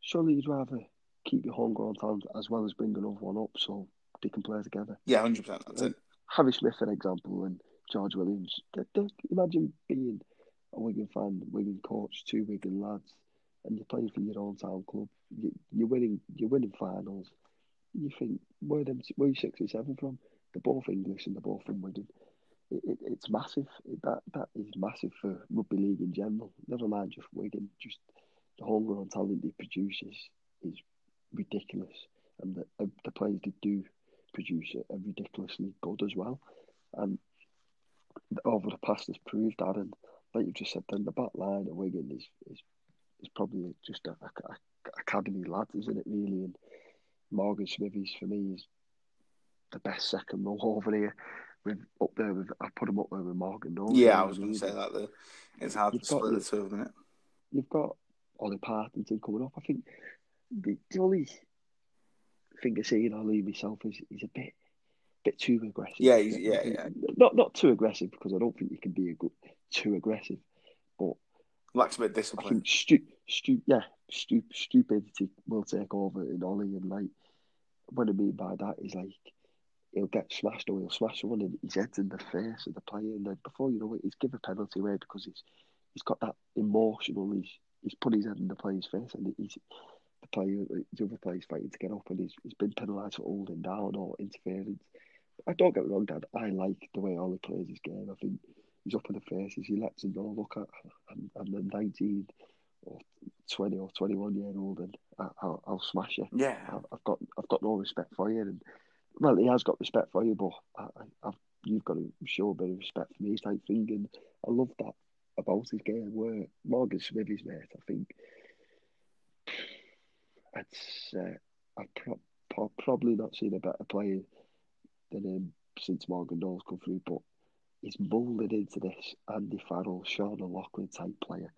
surely you'd rather keep your homegrown talent as well as bring another one up so they can play together. Yeah, hundred percent. That's it. Harry Smith, for example, and George Williams. Imagine being a Wigan fan, Wigan coach, two Wigan lads, and you're playing for your own town club. You, you're winning. You're winning finals. You think where them? Where you six or seven from? They're both English and they're both from Wigan. It, it, it's massive. It, that that is massive for rugby league in general. Never mind just Wigan. Just the homegrown talent they produce is, is ridiculous, and the uh, the players they do produce are ridiculously good as well. And over the past has proved that. And like you just said, then the back line of Wigan is is, is probably just a, a, a academy lad, isn't it? Really, and Morgan Smithies for me is the best second row [LAUGHS] over here. With up there with I put him up there with Morgan. Knowles, yeah, I was going to say that. Though. It's hard you've to split the two of them. You've got Ollie Partington coming up. I think the, the only thing I see, and I'll leave myself is he's a bit bit too aggressive. Yeah, yeah, yeah. Not not too aggressive because I don't think you can be good, too aggressive, but lacks a bit of discipline. I think stu- stu- yeah, stu- stupidity will take over in Ollie, and like what I mean by that is like he'll get smashed or he'll smash someone and his head's in the face of the player, and then before you know it, he's given a penalty away because he's he's got that emotional. He's he's put his head in the player's face, and he's the player, the other player's fighting to get up, and he's, he's been penalised for holding down or interference. I don't get me wrong, Dad. I like the way Ollie plays his game. I think he's up in the faces. He lets them know, look, at, I'm, I'm the 19 or 20 or 21 year old, and I, will I'll smash you. Yeah, I've got I've got no respect for you, and well, he has got respect for you, but I, I've, you've got to show a bit of respect for me, type thing. And I love that about his game. Where Morgan Smithies mate, I think it's uh, I've pro- pro- probably not seen a better player than him since Morgan Knowles come through, but he's moulded into this Andy Farrell, Sean O'Loughlin type player.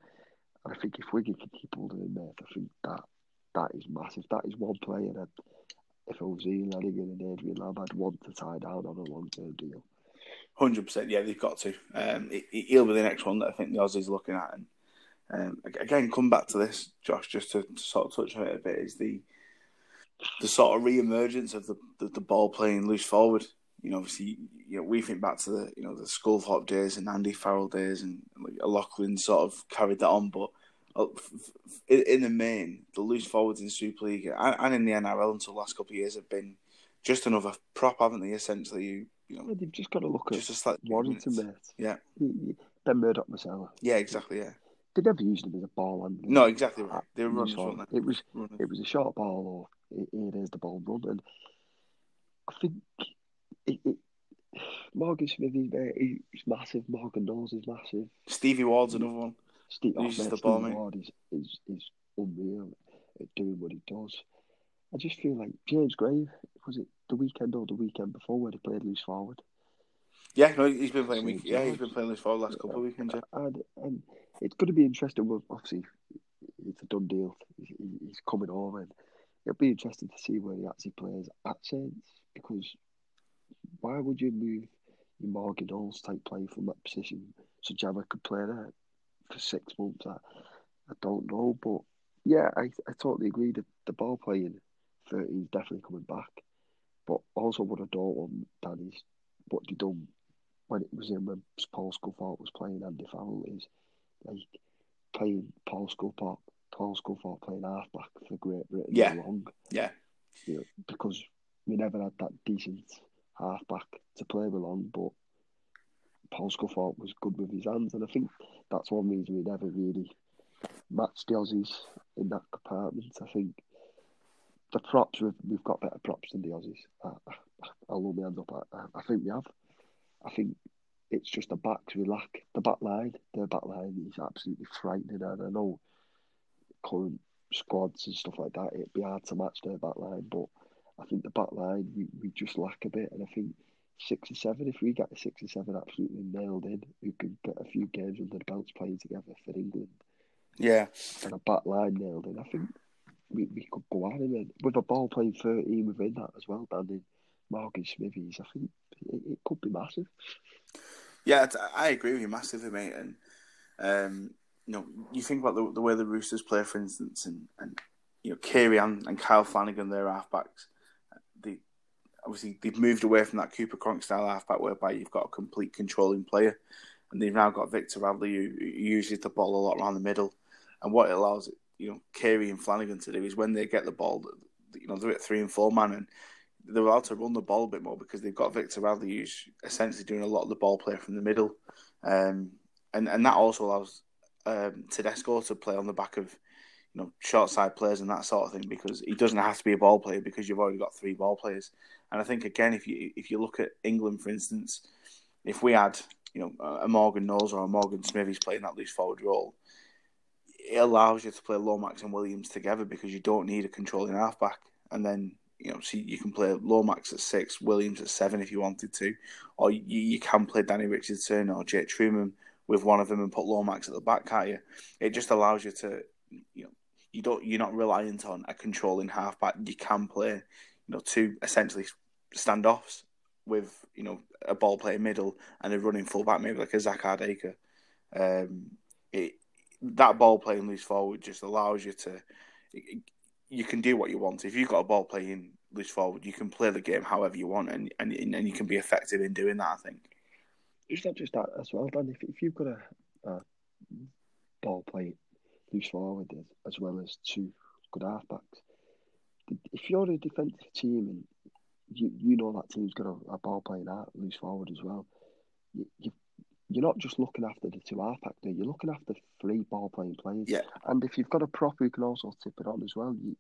And I think if Wigan can keep holding him there, I think that that is massive. That is one player that if I was Ian and Adrian Lam, I'd want to tie down on a long term deal. Hundred percent, yeah, they've got to. Um, he'll be the next one that I think the Aussies are looking at, and um, again, come back to this, Josh, just to, to, sort of touch on it a bit. Is the the sort of re-emergence of the, the, the ball playing loose forward. You know, obviously, you know, we think back to the you know the Sculthorpe days and Andy Farrell days, and like, O'Loughlin sort of carried that on. But uh, in, in the main, the loose forwards in Super League and, and in the NRL until the last couple of years have been just another prop, haven't they? Essentially, you you know, well, they've just got to look just at just like Warrington, mate. Yeah, Ben Murdoch, Masila. Yeah, exactly. Yeah, they never used him as a ball handler. No, exactly right. They were running. It was it was a short ball or it, it is the ball run. And I think it, it, Morgan Smithies very, he's massive. Morgan Knowles is massive. Stevie Ward's another one. Steve, oh, the ball, Stevie Ward is, is, is unreal at doing what he does. I just feel like James Graham, was it the weekend or the weekend before where he played loose forward? Yeah, no, he's been playing week. Yeah, he's been playing loose forward last couple of weekends. Yeah. And, and it's going to be interesting. Well, obviously, it's a done deal. He's coming over, and it'll be interesting to see where he actually plays at Saints because why would you move your Morgan Knowles type player from that position so Jammer could play there for six months? I, I don't know, but yeah, I, I totally agree that the ball playing 13 is definitely coming back. But also, what I don't want, Dan, is what they done when it was in when Paul Sculthorpe was playing Andy Farrell is like playing Paul Sculthorpe, Paul Sculthorpe playing halfback for Great Britain Yeah. long. Yeah. You know, because we never had that decent halfback to play with long, but Paul Sculthorpe was good with his hands, and I think that's one reason we never really matched the Aussies in that compartment. I think the props we've, we've got better props than the Aussies. I, I, I'll hold my hands up. I, I think we have. I think it's just the backs we lack. The back line, their back line is absolutely frightening. And I know current squads and stuff like that, it'd be hard to match their back line, but I think the back line we, we just lack a bit. And I think six or seven, if we get a six or seven absolutely nailed in, who could get a few games under the belts playing together for England Yeah. and a back line nailed in, I think we, we could go on and then with a ball playing 13 within that as well, Dan in Morgan Smithies, I think it, it could be massive. Yeah, I agree with you massively, mate. And um, you know, you think about the, the way the Roosters play, for instance, and, and you know, Keary and, and Kyle Flanagan, their halfbacks. They obviously they've moved away from that Cooper Cronk style halfback, whereby you've got a complete controlling player, and they've now got Victor Radley who, who uses the ball a lot around the middle. And what it allows, you know, Keary and Flanagan to do is when they get the ball, you know, they're at three and four man, and they're allowed to run the ball a bit more because they've got Victor Radley who's essentially doing a lot of the ball play from the middle, um, and and that also allows um, Tedesco to play on the back of you know short side players and that sort of thing because he doesn't have to be a ball player because you've already got three ball players. And I think again, if you if you look at England for instance, if we had you know a Morgan Knowles or a Morgan Smithies playing that loose forward role, it allows you to play Lomax and Williams together because you don't need a controlling halfback, and then you know, so you can play Lomax at six, Williams at seven if you wanted to, or you, you can play Danny Richardson or Jake Trueman with one of them and put Lomax at the back, can't you? It just allows you to, you know, you don't you're not reliant on a controlling halfback. You can play, you know, two essentially standoffs with you know a ball player middle and a running fullback, maybe like a Zak Hardaker. Um, it that ball playing loose forward just allows you to. You can do what you want. If you've got a ball playing loose forward, you can play the game however you want, and and, and you can be effective in doing that. I think. It's not just that as well, Dan. If, if you've got a, a ball playing loose forward as, as well as two good halfbacks, if you're a defensive team and you you know that team's got a, a ball playing out loose forward as well, you, you you're not just looking after the two halfback there, you're looking after three ball playing players. Yeah. And if you've got a prop who can also tip it on as well, you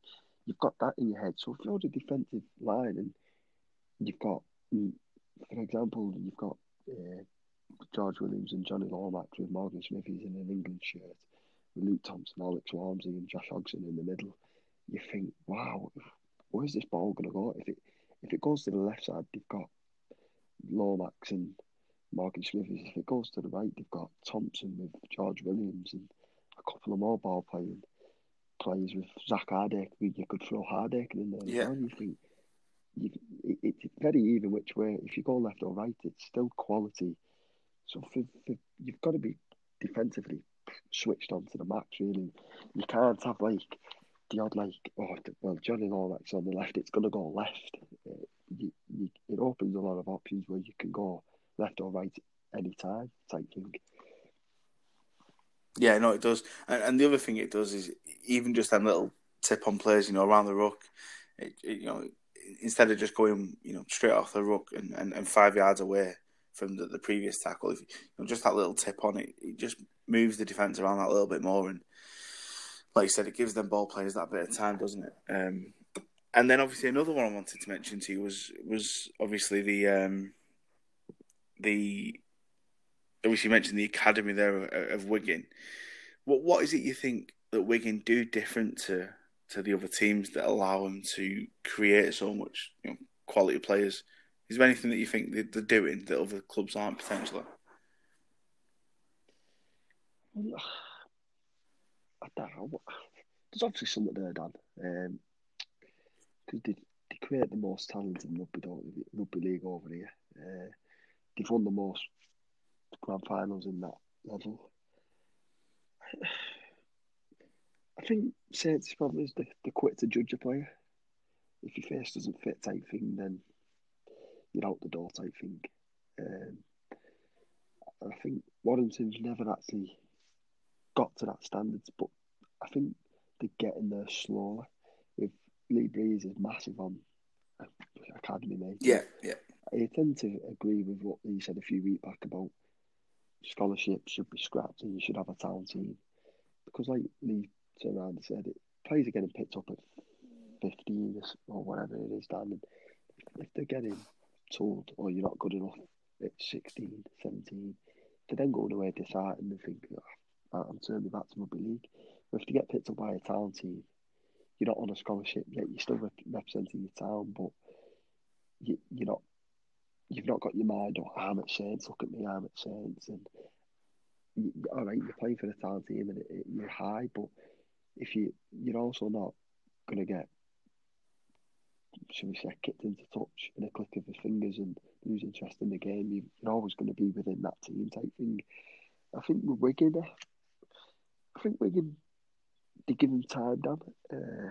you've got that in your head. So if you're the defensive line and you've got, mm, for example, you've got uh, George Williams and Jonny Lomax with Morgan Smithies in an England shirt, with Luke Thompson, Alex Walmsley, and Josh Hodgson in the middle, you think, wow, where's this ball going to go? If it if it goes to the left side, they've got Lomax and Morgan Smithies. If it goes to the right, they've got Thompson with George Williams and a couple of more ball playing players with Zak Hardaker. You could throw Hardaker in there Yeah. You think you, it, it's very even which way. If you go left or right, it's still quality. So for, for, you've got to be defensively switched on to the match, Really, you can't have like the odd like oh well Jonny Lomax on the left. It's going to go left. Uh, you, you, it opens a lot of options where you can go left or right any time type thing. Yeah, no, it does. And, and the other thing it does is even just them little tip on players, you know, around the ruck. It, it, you know, instead of just going, you know, straight off the ruck and, and, and five yards away from the, the previous tackle, if you know, just that little tip on it, it just moves the defense around that little bit more. And like you said, it gives them ball players that bit of time, doesn't it? Um, and then obviously another one I wanted to mention to you was was obviously the um, the obviously you mentioned the academy there of, of Wigan. What what is it you think that Wigan do different to to the other teams that allow them to create so much you know, quality players? Is there anything that you think they're doing that other clubs aren't potentially? [SIGHS] I don't know. There's obviously something there, Dan. Um, because they, they create the most talent in rugby, they? rugby league over here. Uh, they've won the most grand finals in that level. [SIGHS] I think Saints probably is the, the quick to judge a player. If your face doesn't fit type thing, then you're out the door type thing. Um, I think Warrington's never actually got to that standards, but I think they're getting there slowly. If Lee Briers is massive on academy mate. Yeah, yeah. I tend to agree with what he said a few weeks back about scholarships should be scrapped and you should have a town team. Because like Lee turned around and said, it, players are getting picked up at 15 or whatever it is, Dan. And if they're getting told, oh, you're not good enough at 16, 17, they then go away disheartened and think, oh, I'm turning back to rugby league. But if they get picked up by a town team, you're not on a scholarship yet. You're still representing your town, but you, you're not. You've not got your mind. Oh, I'm at Saints. Look at me. I'm at Saints. And you, all right, you're playing for the town team and it, it, you're high, but if you you're also not going to get, should we say, kicked into touch in a click of the fingers and lose interest in the game. You, you're always going to be within that team type thing. I think with Wigan, I think Wigan they give him time, Dan. Uh,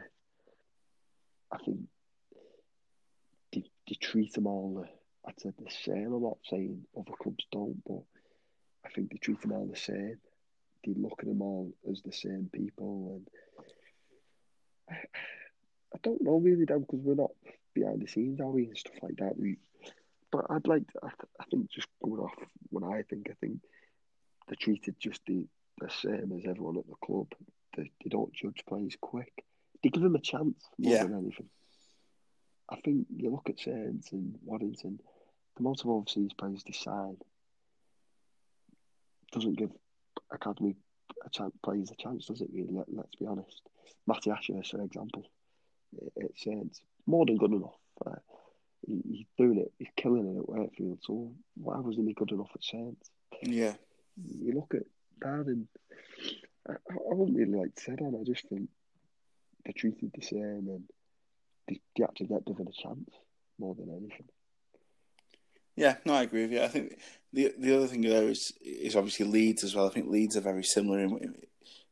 I think they, they treat them all, uh, I'd say the same. I'm not saying other clubs don't, but I think they treat them all the same. They look at them all as the same people. And I, don't know really, Dan, because we're not behind the scenes, are we, and stuff like that. We, but I'd like to, I, I think just going off what I think, I think they're treated just the, the same as everyone at the club. They, they don't judge players quick. They give them a chance more Yeah. than anything. I think you look at Saints and Waddington, the amount of overseas players they sign doesn't give academy a chance, players a chance, does it? Really? Let, let's be honest. Matty Ashurst, for example, at Saints, more than good enough. Uh, he, he's doing it. He's killing it at Wakefield. So why wasn't he good enough at Saints? Yeah. You look at and I, I wouldn't really like to say that. I just think they're treated the same, and they, they actually get given a chance more than anything. Yeah, no, I agree with you. I think the the other thing there is is obviously Leeds as well. I think Leeds are very similar in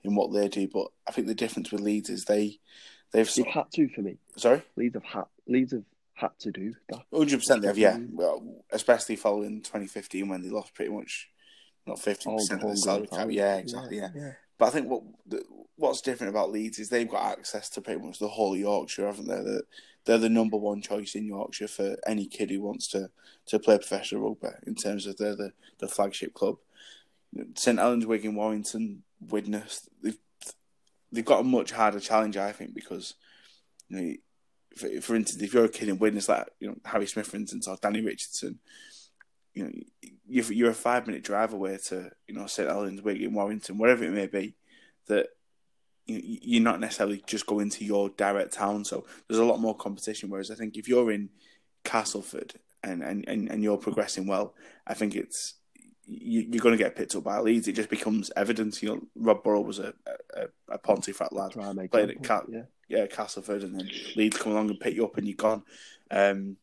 in what they do, but I think the difference with Leeds is they they've They've had to for me. sorry Leeds have had Leeds have had to do that. hundred percent they have yeah, well, especially following 2015 when they lost pretty much not 50 percent oh, of the salary cap. Yeah, exactly. Yeah. yeah But I think what the, what's different about Leeds is they've got access to pretty much the whole of Yorkshire, haven't they? They're, they're the number one choice in Yorkshire for any kid who wants to, to play professional rugby in terms of they're the, the flagship club. St Helens, Wigan, Warrington, Widnes, they've, they've got a much harder challenge, I think, because, you know, for, for instance, if you're a kid in Widnes, like, you know, Harry Smith, for instance, or Danny Richardson, you know, you're, you're a five minute drive away to, you know, St Helens, Wigan, Warrington, wherever it may be, that you, you're not necessarily just going to your direct town. So there's a lot more competition. Whereas I think if you're in Castleford and, and, and, and you're progressing well, I think it's you, you're going to get picked up by Leeds. It just becomes evident. You know, Rob Burrow was a a, a Pontefract lad, playing at Cal- yeah. yeah, Castleford, and then Leeds come along and pick you up, and you're gone. Um,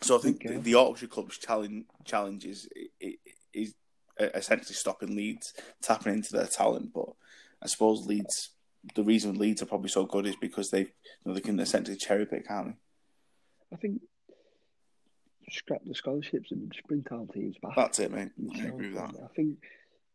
so I think Okay. the, the Yorkshire club's challenge challenge is, is, is essentially stopping Leeds tapping into their talent. But I suppose Leeds, the reason Leeds are probably so good is because they you know, they can essentially cherry pick, can't they? I think scrap the scholarships and just bring talent teams back. That's it, mate. I agree with that. I think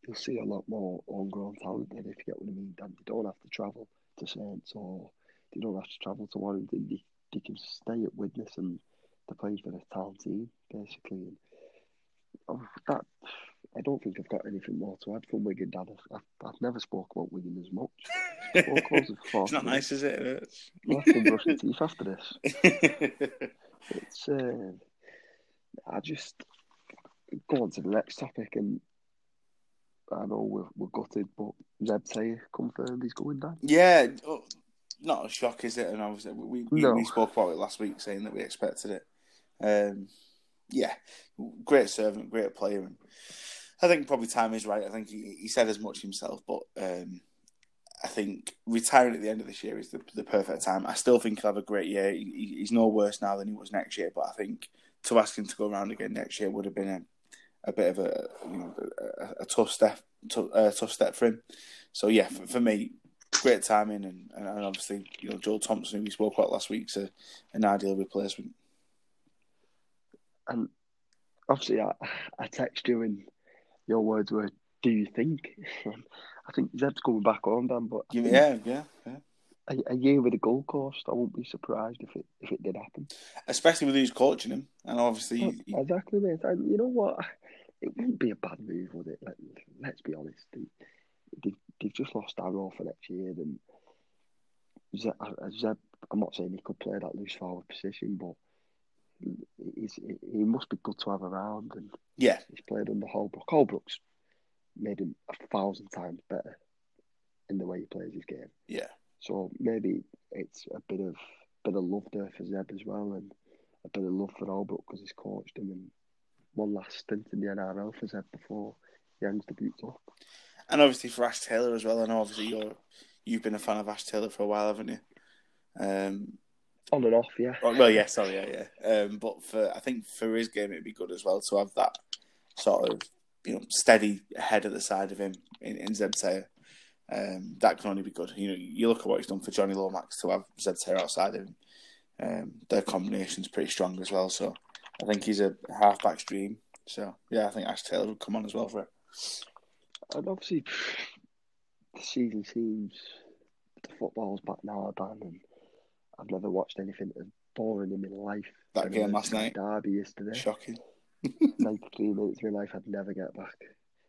you'll see a lot more homegrown talent then, if you get what I mean. Dan, they don't have to travel to Saints or they don't have to travel to Warrington. They, they can stay at Widnes and they're playing for the town team, basically. And oh, that I don't think I've got anything more to add from Wigan, Dan. I've, I've, I've never spoke about Wigan as much. [LAUGHS] Spoke about it for it's not nice, is it? It's- I'll have to brush my teeth after this. [LAUGHS] It's um, I just go on to the next topic, and I know we're, we're gutted, but Zeb Taia confirmed he's going down. yeah, oh, not a shock, is it? And obviously, we we, No. we spoke about it last week, saying that we expected it. Um, yeah, great servant, great player, and I think probably time is right. I think he, he said as much himself, but um, I think retiring at the end of this year is the, the perfect time. I still think he'll have a great year. He, he's no worse now than he was next year, but I think to ask him to go around again next year would have been a, a bit of a you know a, a tough step tough, uh, tough step for him. So yeah, for, for me, great timing, and, and, obviously you know Joel Thompson, who we spoke about last week, is an ideal replacement. And obviously, I, I text you, and your words were, "Do you think?" [LAUGHS] I think Zeb's coming back on, Dan. But yeah, yeah, yeah. A, a, year with a Gold Coast, I won't be surprised if it if it did happen. Especially with who's coaching him, and obviously, oh, well, exactly, mate. And you know what? It wouldn't be a bad move, would it? Let, let's be honest. They, they, they've just lost Arrow for next year, and Zeb, uh, uh, Zeb, I'm not saying he could play that loose forward position, but he's, he must be good to have around. And yeah, he's played under Holbrook. Holbrook's made him a thousand times better in the way he plays his game. Yeah. So maybe it's a bit of bit of love there for Zeb as well, and a bit of love for Albert because he's coached him and one last stint in the NRL for Zeb before the boots up. And obviously for Ash Taylor as well. I know obviously you're you've been a fan of Ash Taylor for a while, haven't you? Um, on and off, yeah. Well, yeah, sorry, yeah, yeah. Um, but for I think for his game, it'd be good as well to have that sort of you know steady head at the side of him in, in Zeb Taia. Um, that can only be good. You know, you look at what he's done for Jonny Lomax to have Zeb Taia outside of him. Um, their combination's pretty strong as well. So I think he's a halfback's dream. So yeah, I think Ash Taylor would come on as well for it. And obviously, [SIGHS] the season seems the football's back now, Dan, and I've never watched anything as boring in my life. That game last night, Derby yesterday, shocking. Ninety-three minutes of my life I'd never get back.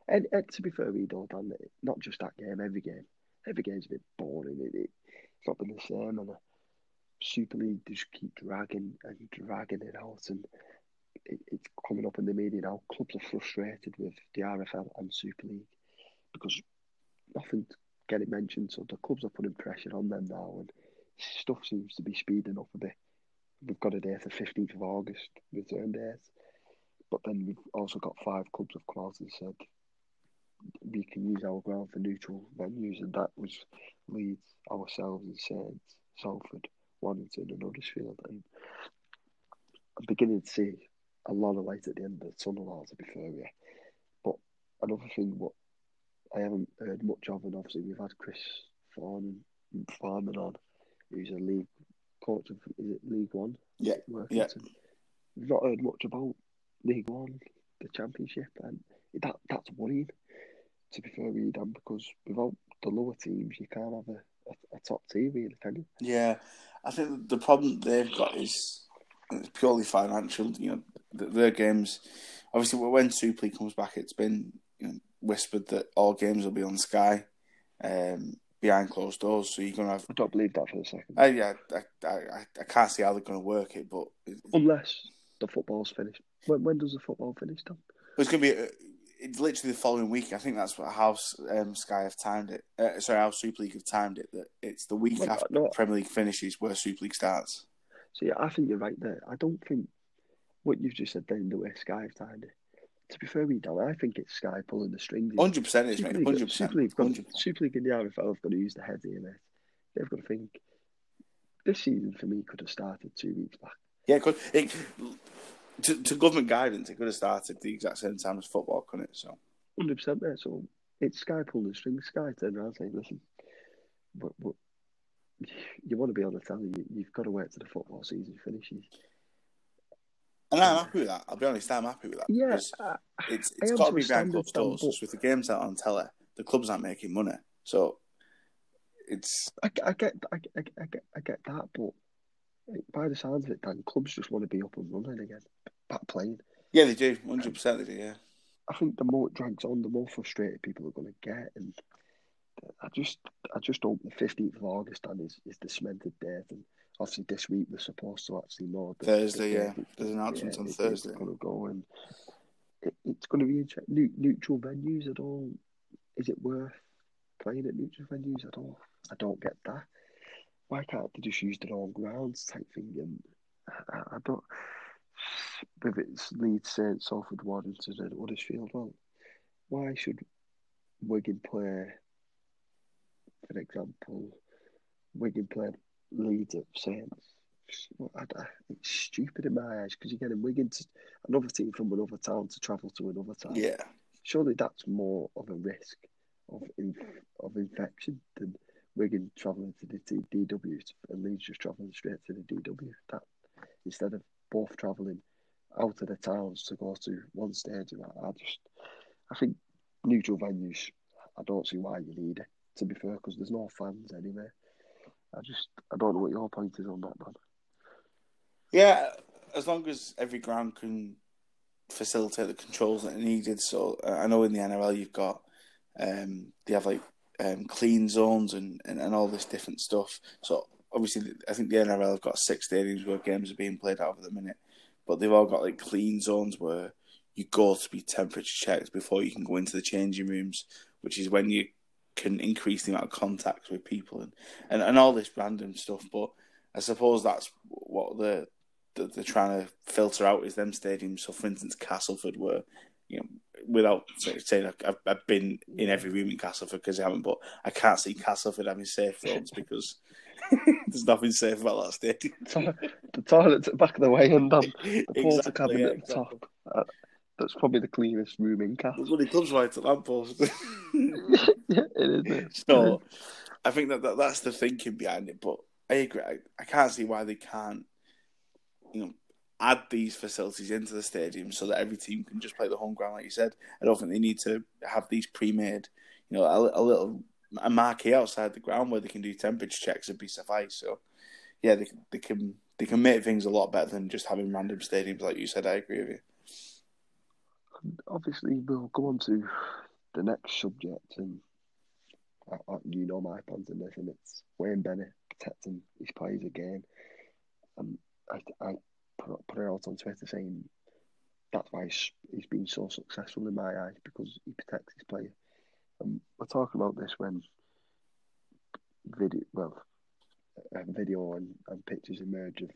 And, and to be fair, we don't, Dan, not just that game, every game, every game's a bit boring. It, it, it's not been the same, and the Super League just keep dragging and dragging it out, and it, it's coming up in the media now. Clubs are frustrated with the RFL and Super League because nothing's getting mentioned, so the clubs are putting pressure on them now, and stuff seems to be speeding up a bit. We've got a day for 15th of August, return dates, but then we've also got five clubs come out and said we can use our ground for neutral venues, and that was Leeds, ourselves, and Saints, Salford, Warrington, and Huddersfield. And I'm beginning to see a lot of light at the end of the tunnel, to be fair, yeah. But another thing, what I haven't heard much of, and obviously we've had Chris Thorman, Thorman on, who's a league coach of is it League One? Yeah, yeah. We've not heard much about League One, the Championship, and that that's worrying. To be fair, with Dan, because without the lower teams, you can't have a, a, a top team, really, can you? Yeah, I think the problem they've got is it's purely financial. You know, their games. Obviously, when Super League comes back, it's been you know, whispered that all games will be on Sky. Um, behind closed doors. So you're gonna have. I don't believe that for a second. Uh, yeah, I, I, I can't see how they're gonna work it, but unless the football's finished. When, when does the football finish, Tom? It's gonna be. It's literally the following week. I think that's what how um, Sky have timed it. Uh, sorry, how Super League have timed it. That it's the week well, after no, Premier League finishes where Super League starts. So yeah, I think you're right there. I don't think what you've just said then the way Sky have timed it to be fair, we don't. I think it's Sky pulling the strings. Hundred percent is mate. Hundred percent. Super League, Super League and the RFL have got to use the heads here, mate. They've got to think. This season for me could have started two weeks back. Yeah, could it, to, to government guidance, it could have started the exact same time as football, couldn't it? So hundred percent there. So it's Sky pulling the strings. Sky turned around saying, "Listen, but, but you want to be on the telly. You, you've got to wait till the football season finishes." And I'm happy with that. I'll be honest, I'm happy with that. Yeah, it's it's got to be behind closed doors. But... With the games out on telly, the clubs aren't making money, so it's. I, I get, I, I, I get, I get that, but by the sounds of it, Dan, clubs just want to be up and running again, back playing. Yeah, they do. Hundred percent, they do. Yeah. I think the more it drags on, the more frustrated people are going to get, and I just, I just hope the fifteenth of August, Dan, is is the cemented date, and obviously this week we're supposed to actually know. The, Thursday, the, yeah. There's announcements yeah, on Thursday. It's going to go and it, it's going to be interesting. Neutral venues at all? Is it worth playing at neutral venues at all? I don't get that. Why can't they just use their own grounds type thing? And I, I don't. If it's Leeds, Saints, Salford, Warrington, and Huddersfield, well, why should Wigan play for example, Wigan play Leeds at Saints. Well, I, I, it's stupid in my eyes because you're getting Wigan to another team from another town to travel to another town. Yeah. Surely that's more of a risk of inf- of infection than Wigan travelling to the DW and Leeds just travelling straight to the DW. That instead of both travelling out of the towns to go to one stadium, I, I just I think neutral venues. I don't see why you need it. To be fair, because there's no fans anyway. I just I don't know what your point is on that, man. Yeah, as long as every ground can facilitate the controls that are needed. So uh, I know in the NRL you've got um, they have like um, clean zones and, and, and all this different stuff. So obviously, I think the NRL have got six stadiums where games are being played out of at the minute, but they've all got like clean zones where you go to be temperature checked before you can go into the changing rooms, which is when you can increase the amount of contacts with people and, and, and all this random stuff. But I suppose that's what the they're trying to filter out is them stadiums. So, for instance, Castleford, where you know, without saying I've, I've been in every room in Castleford because I haven't, but I can't see Castleford having safe rooms because [LAUGHS] there's nothing safe about that stadium. [LAUGHS] the toilet's at the back of the way and um, [LAUGHS] the Exactly, cabin at the top. Uh, that's probably the cleanest room in Cas. There's bloody clubs right at lamppost. yeah, it is. It? so, I think that, that that's the thinking behind it. But I agree. I, I can't see why they can't, you know, add these facilities into the stadium so that every team can just play the home ground, like you said. I don't think they need to have these pre-made, you know, a, a little a marquee outside the ground where they can do temperature checks and be suffice. So, yeah, they they can they can make things a lot better than just having random stadiums, like you said. I agree with you. Obviously, we'll go on to the next subject, and I, I, you know my plans on this, and it's Wayne Bennett protecting his players again. And I, I put, it out on Twitter saying that's why he's, he's been so successful in my eyes because he protects his player. And we're talking about this when video, well, a video and, and pictures emerge of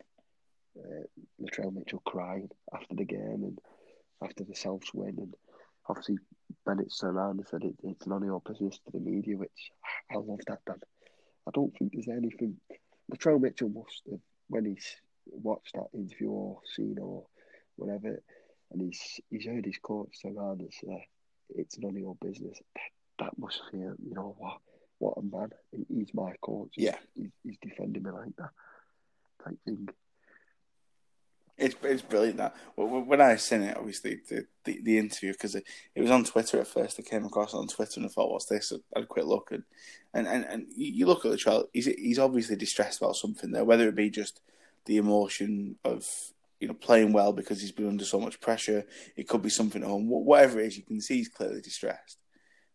uh, Latrell Mitchell crying after the game and after the Souths win, and obviously Bennett turned around and said it, it's none of your business to the media, which I love that. Dan. I don't think there's anything. Latrell Mitchell must have when he's watched that interview or seen or whatever, and he's he's heard his coach turn around and say it's none of your business. That must feel, uh, you know what, what a man. He's my coach. Yeah, he's, he's defending me like that type thing. It's it's brilliant that when I seen it, obviously the the, the interview because it, it was on Twitter at first. I came across it on Twitter and I thought, "What's this?" I had a quick look and and and, and you look at the trial. He's he's obviously distressed about something there, whether it be just the emotion of you know playing well because he's been under so much pressure. It could be something at home. Whatever it is, you can see he's clearly distressed.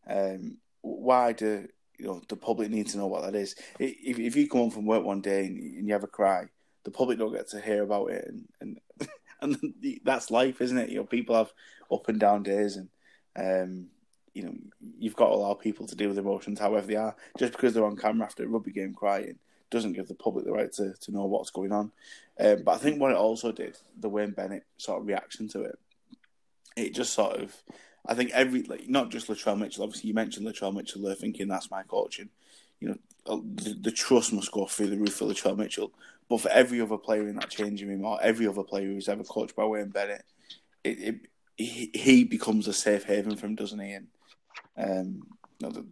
Um, why do you know the public need to know what that is? If if you come home from work one day and you have a cry the public don't get to hear about it, and and [LAUGHS] and that's life, isn't it? You know, people have up and down days, and um, you know, you've got to allow people to deal with emotions however they are. Just because they're on camera after a rugby game crying doesn't give the public the right to, to know what's going on. Um, but I think what it also did, the Wayne Bennett sort of reaction to it, it just sort of, I think every like not just Latrell Mitchell. Obviously, you mentioned Latrell Mitchell there, thinking that's my coaching. You know, the, the trust must go through the roof for Latrell Mitchell. But for every other player in that changing room, or every other player who's ever coached by Wayne Bennett, it, it he, he becomes a safe haven for him, doesn't he? And um, you know,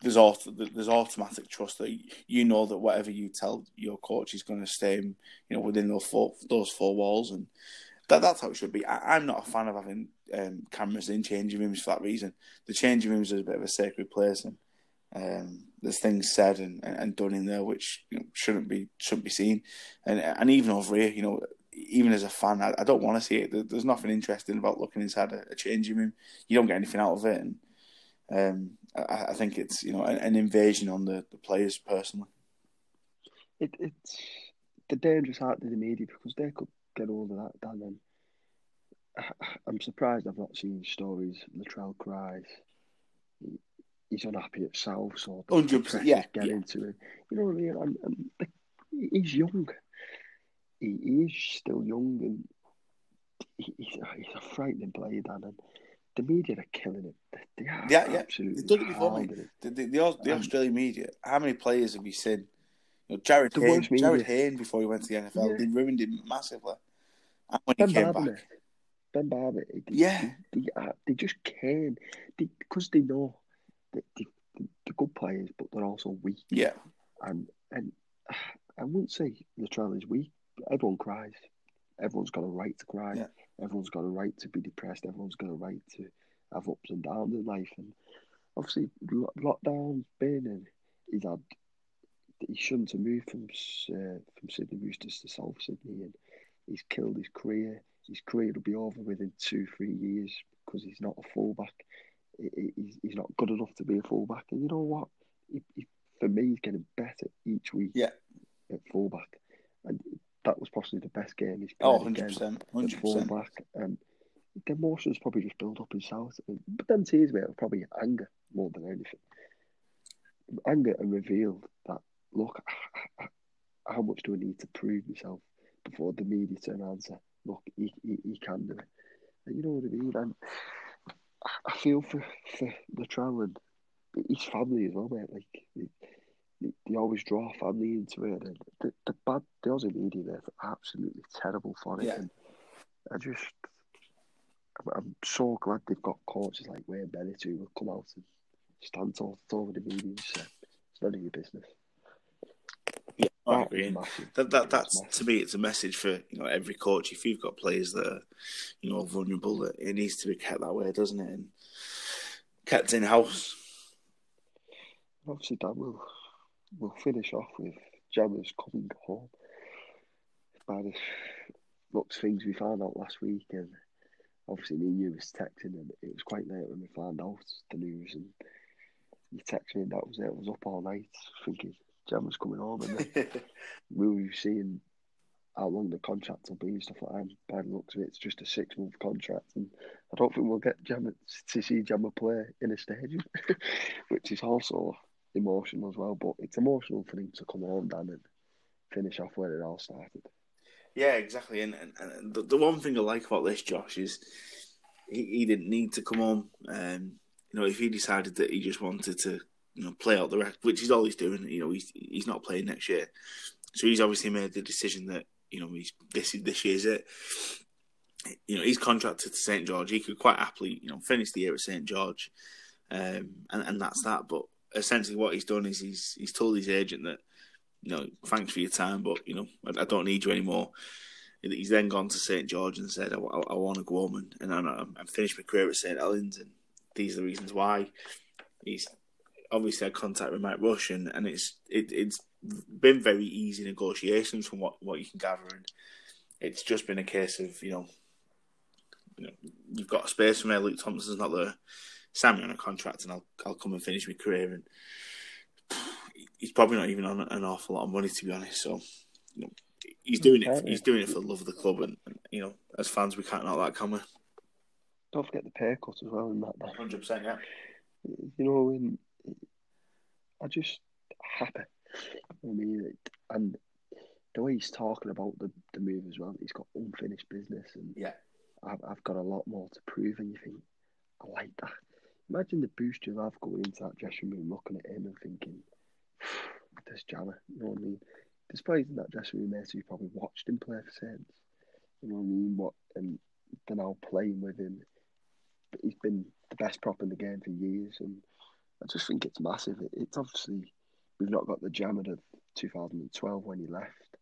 there's auto, there's automatic trust that you know that whatever you tell your coach is going to stay, you know, within those four those four walls, and that that's how it should be. I, am not a fan of having um, cameras in changing rooms for that reason. The changing rooms is a bit of a sacred place, and um, there's things said and, and done in there which you know, shouldn't be shouldn't be seen, and and even over here, you know, even as a fan, I, I don't want to see it. There's nothing interesting about looking inside a, a, changing room. You don't get anything out of it, and um, I, I, think it's you know an, an invasion on the, the players personally. It, it's the dangerous part of the media because they could get all of that done. And [SIGHS] I'm surprised I've not seen stories. Latrell cries he's unhappy at South, so hundred percent, yeah, get yeah. into it. You know what I mean? And, and he's young. He, he, is still young, and he, he's, a, he's a frightening player, Dan. And the media are killing him. They, are Yeah, yeah. absolutely They've done it before, mate. The, the, the, the Um, Australian media, how many players have you seen? You know, Jarryd The Hayne. Jarryd Hayne before he went to the NFL, Yeah. they ruined him massively. And when he Ben came Barba, back. Ben Barba. They, Yeah. They, they, are- they just can. Because they, know that they, they're good players, but they're also weak. yeah, And and [SIGHS] I wouldn't say Latrell is weak. Everyone cries. Everyone's got a right to cry. Yeah. Everyone's got a right to be depressed. Everyone's got a right to have ups and downs in life. And obviously, lo- lockdown's been, and he's had. He shouldn't have moved from uh, from Sydney Roosters to South Sydney, and he's killed his career. His career will be over within two, three years because he's not a fullback. He- he- He's, he's not good enough to be a fullback. And you know what? He, he, for me, he's getting better each week Yeah. at fullback. And that was possibly the best game he's oh, played 100%. at 100%. fullback. Um, and the emotions probably just build up himself. But them tears, mate, were probably anger more than anything. Anger and revealed that, look, [LAUGHS] how much do I need to prove myself before the media turn around and say, look, he, he, he can do it. And you know what I mean? And I- I feel for, for Latrell and his family as well, mate. Like, they, always draw family into it. And the, the bad, the Aussie media, they're absolutely terrible for it. Yeah. And I just, I'm, I'm so glad they've got coaches like Wayne Bennett who will come out and stand tall over the media and say, it's none of your business. Yeah, I That agree. That, that That that's massive. to me, it's a message for you know every coach. If you've got players that are you know vulnerable, that it needs to be kept that way, doesn't it? And kept in house. Obviously, that will will finish off with Jammers coming home. By the looks things we found out last week, and obviously me and you was texting, and it was quite late when we found out the news. And you texted me, and that was it. I was up all night thinking Jammers coming home, and then [LAUGHS] we were seeing how long the contract will be and stuff like that. By the looks of it, it's just a six month contract, and I don't think we'll get Jammer to see Jammer play in a stadium, [LAUGHS] which is also emotional as well. But it's emotional for him to come home, Dan, and finish off where it all started. Yeah, exactly. And, and, and the, the one thing I like about this, Josh, is he, he didn't need to come on. Um, you know, if he decided that he just wanted to, you know, play out the rest, which is all he's doing. You know, he's he's not playing next year, so he's obviously made the decision that you know he's this is this year's it. You know, he's contracted to St George. He could quite happily, you know, finish the year at St George, um, and and that's that. But essentially, what he's done is he's he's told his agent that you know, thanks for your time, but you know, I, I don't need you anymore. He's then gone to St George and said, I, I, I want to go home and, and I'm, I'm finished my career at St Helens, and these are the reasons why. He's obviously had contact with Mike Rush, and, and it's it, it's been very easy negotiations from what, what you can gather, and it's just been a case of you know, you know, you've got a space for me. Luke Thompson's not there. Sign me on a contract, and I'll I'll come and finish my career. And he's probably not even on an awful lot of money to be honest. So you know, he's doing it. He's doing it for the love of the club, and, and you know, as fans, we can't knock that, can we? Don't forget the pay cut as well in that. Hundred percent, yeah. You know, and I just happy. I mean, and the way he's talking about the, the move as well, he's got unfinished business, and Yeah. I've, I've got a lot more to prove. And you think, I like that. Imagine the boost you have going into that dressing room, looking at him and thinking, [SIGHS] "This Jammer," you know what I mean? There's players that dressing room, mate, who probably watched him play for Saints. You know what I mean? What and they're now playing with him. He's been the best prop in the game for years, and I just think it's massive. It, it's obviously we've not got the Jammer of 2012 when he left,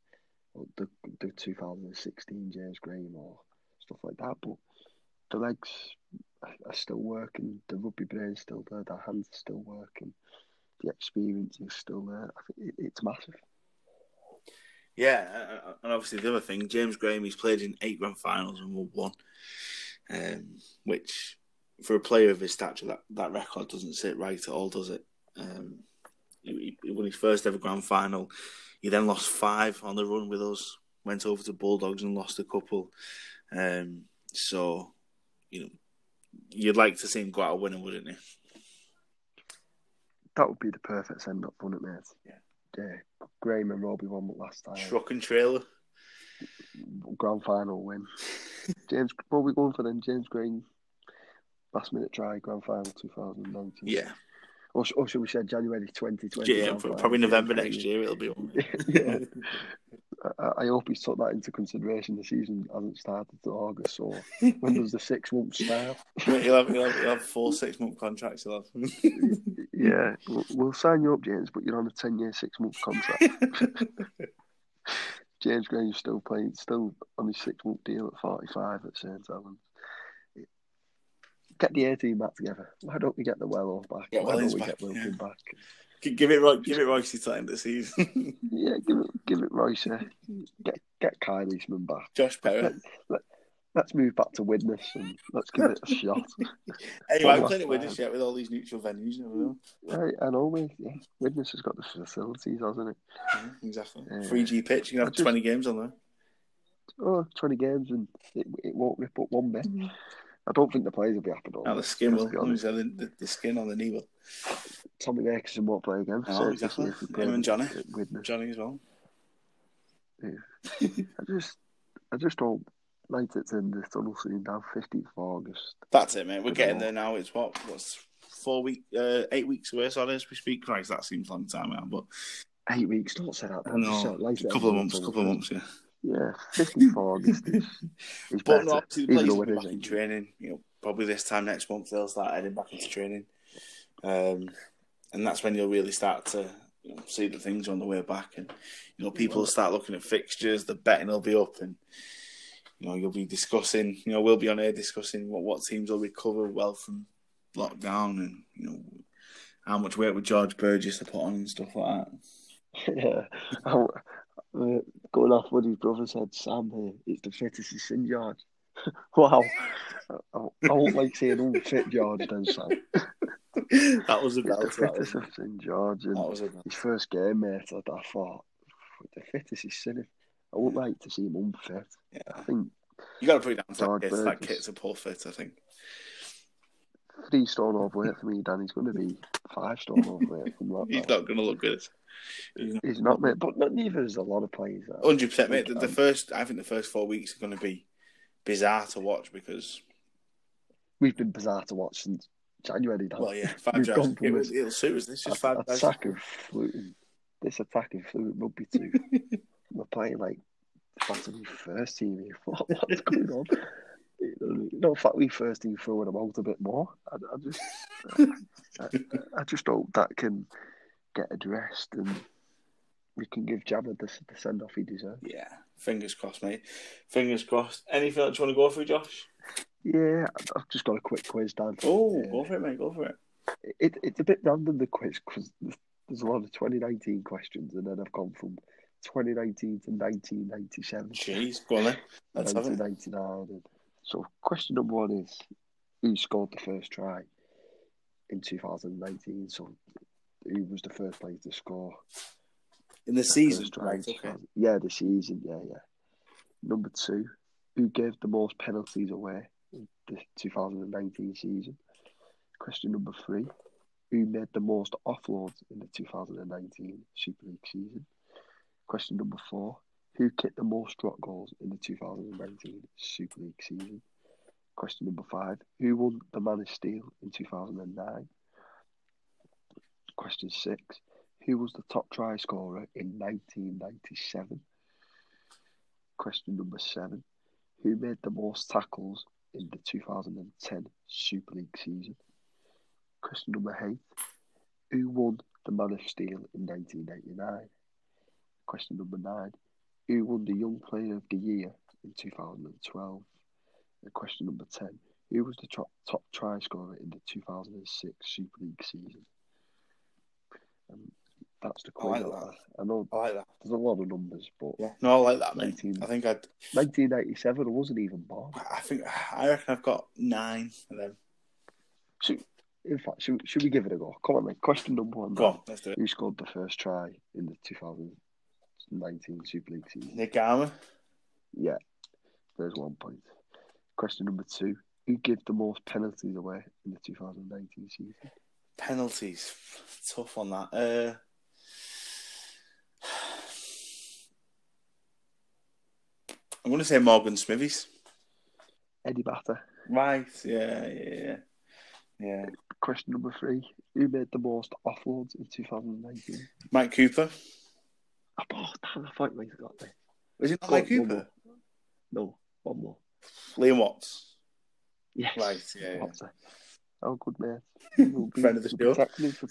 or the the 2016 James Graham or stuff like that. But the legs are still working, the rugby brain's still there, the hands are still working, the experience is still there. It's massive. Yeah, uh, uh, and obviously the other thing, James Graham, he's played in eight grand finals and won one, um, which for a player of his stature, that, that record doesn't sit right at all, does it? Um, he, he won his first ever grand final. He then lost five on the run with us. Went over to Bulldogs and lost a couple. Um, so, you know, you'd like to see him go out a winner, wouldn't you? That would be the perfect send up, wouldn't it, mate? Yeah. Yeah. Graham and Roby won last time. Truck and trailer. Grand final win. [LAUGHS] James, what are we going for then? James Green last minute try grand final 2019. Yeah, Or, or should we say January 2020? yeah, probably November 2020. next year it'll be on. [LAUGHS] [LAUGHS] yeah. I, I hope he's took that into consideration. The season hasn't started to August, so [LAUGHS] when does the six months start? he'll, have, he'll, have, he'll have four [LAUGHS] six month contracts. He'll have. Yeah, we'll, we'll sign you up, James, but you're on a 10 year, six month contract. [LAUGHS] James Graham's still playing, still on his six month deal at 45 at St. Helens. Get the A team back together. Why don't we get the Wello back? Get Why don't we back, get Wilson yeah. back? Gi- give it right. Give it Royce time the end season. [LAUGHS] Yeah, give it, give it Royce. uh, Get get Kyle Eastmond back. Josh Perry. Let's move back to Widnes and let's give it a shot. [LAUGHS] Anyway, I'm playing it with time. this yet with all these neutral venues. You never know. Right, I know, mate. Yeah, Widnes has got the facilities, hasn't it? Yeah, exactly. Yeah. Free G pitch. You can have just- 20 games on there. Oh, 20 games and it, it won't rip up one bit. I don't think the players will be happy. though. Now the skin will. Honest. The, the, the skin on the knee will. Tommy Makinson won't play again. Oh, so exactly. Him and Johnny. Widnes. Johnny as well. I just, I just don't like it to end the tunnel soon. Now, 15th of August. That's it, mate. We're getting there now. It's what? What's four week, uh, eight weeks away, sorry, as we speak. Christ, that seems a long time now, but Eight weeks. Don't say that. I know. like a couple of months, in couple of months, yeah. Yeah, 15th of August is, is But better. no, obviously the even players though will it be is back in training. You know, probably this time next month they'll start heading back into training, um, and that's when you'll really start to you know, see that things on the way back, and you know people will start looking at fixtures. The betting will be up, and you know you'll be discussing. You know, we'll be on air discussing what what teams will recover well from lockdown, and you know how much weight would George Burgess to put on and stuff like that. [LAUGHS] Yeah. Uh, going off what his brother said, Sam, uh, it's the fittest he's seen George. [LAUGHS] wow. I, I, won't like seeing unfit yard then, Sam. [LAUGHS] that was a It's belt. the That fittest was, I've seen George. And that was a belt. his first game, mate, I, I thought, the fittest he's seen. I wouldn't like to see him unfit. Yeah. I think You got to put it down to that. That kit's a poor fit, I think. Three stone overweight for me, Dan. He's going to be five stone overweight from that. He's not going to look good. He's He's not, mate. But not, neither is a lot of players. Hundred percent, mate. The, the Um, first, I think, the first four weeks are going to be bizarre to watch because, We've been bizarre to watch since January. Dan. well, yeah, five We've gone from It will, it'll suit us. This is five drives. attacking fluting. This attacking fluting rugby too. [LAUGHS] We're playing like Fatty first team here. [LAUGHS] What, what's going on? You know, Fatty first team throwing them out a bit more. I, I just, I, I just hope that can get addressed and we can give Jabba the, the send off he deserves. Yeah, fingers crossed, mate. Fingers crossed. Anything else you want to go through, Josh? Yeah, I've just got a quick quiz, Dan. Oh, Yeah. go for it, mate. Go for it. It, it's a bit random the quiz because there's a lot of 2019 questions, and then I've gone from 2019 to 1997, Jeez, go on then. Let's 1999. And so, question number one is who scored the first try in 2019? So, who was the first player to score? In the season, right? Okay. Yeah, the season. Yeah, yeah. Number two, who gave the most penalties away in the 2019 season? Question number three, who made the most offloads in the 2019 Super League season? Question number four, who kicked the most drop goals in the 2019 Super League season? Question number five, who won the Man of Steel in 2009? Question six, who was the top try scorer in 1997? Question number seven, who made the most tackles in the 2010 Super League season? Question number eight, who won the Man of Steel in 1999? Question number nine, who won the Young Player of the Year in 2012? And uh, question number 10, who was the top, top try scorer in the 2006 Super League season? And that's the I like quiz. that. I know I like that. there's a lot of numbers, but Yeah. No, I like that, mate. 19. I think I'd. 1997, I wasn't even born. I think I reckon I've got nine of them. Should, in fact, should, should we give it a go? Come on, then. Question number one. Go on, let's do it. Who scored the first try in the 2019 Super League season? Naiqama. Yeah, there's one point. Question number two. Who gave the most penalties away in the 2019 season? Penalties. Tough on that. Uh, I'm going to say Morgan Smithies. Eddie Battye. Right. Yeah, yeah, yeah. Yeah. Question number three: Who made the most offloads in 2019? Mike Cooper. Oh, damn! I thought we got there. Was it not Go Mike one Cooper? No, one more. Liam Watts. Yes. Right, yeah, yeah. Eh? Oh, good man. [LAUGHS] We'll be, Friend of the show. Be texting him for,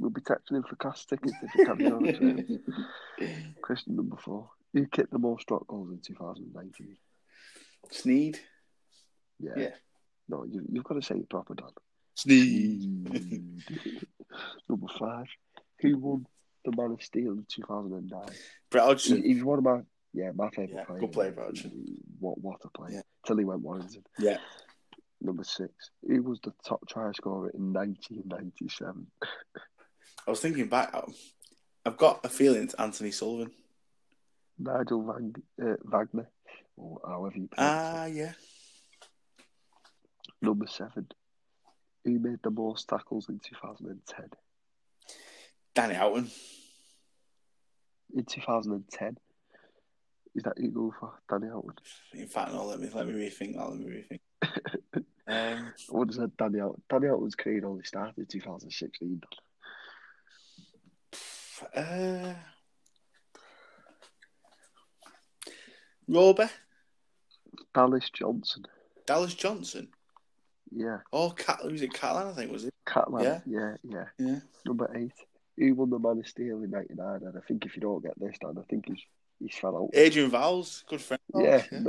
we'll be texting him for [LAUGHS] cast tickets if it carries on. So. Question number four: Who kicked the most drop goals in 2019? Sneyd. Yeah. Yeah. No, you, you've got to say it proper, Dan. Sneyd. [LAUGHS] number five: Who won the Man of Steel in 2009? Brett He, Hodgson. he's one of my yeah my favourite Yeah, players. good player, Hodgson. What what a player! Yeah. Till he went Warrington. Yeah. Number six: He was the top try scorer in 1997? I was thinking back. I've got a feeling it's Anthony Sullivan. Nigel Van, uh, Wagner, or however you pronounce Ah, yeah. Number seven. Who made the most tackles in 2010? Danny Houghton. In 2010. Is that you go for? Danny Howard? In fact, no. Let me let me rethink that. Let me rethink. [LAUGHS] Um, I would have said Danny Howard. Danny Howard's career only started in 2016. uh, Roby, Dallas Johnson. Dallas Johnson. Yeah. Oh, Cat, was it Catalan? I think was it? Catman. Yeah. Yeah, yeah. Yeah. Number eight. Who won the Man of Steel in 99? And I think if you don't get this, Dan, I think he's, he's fell out. Adrian Vowles, good friend. Yeah, ours, n-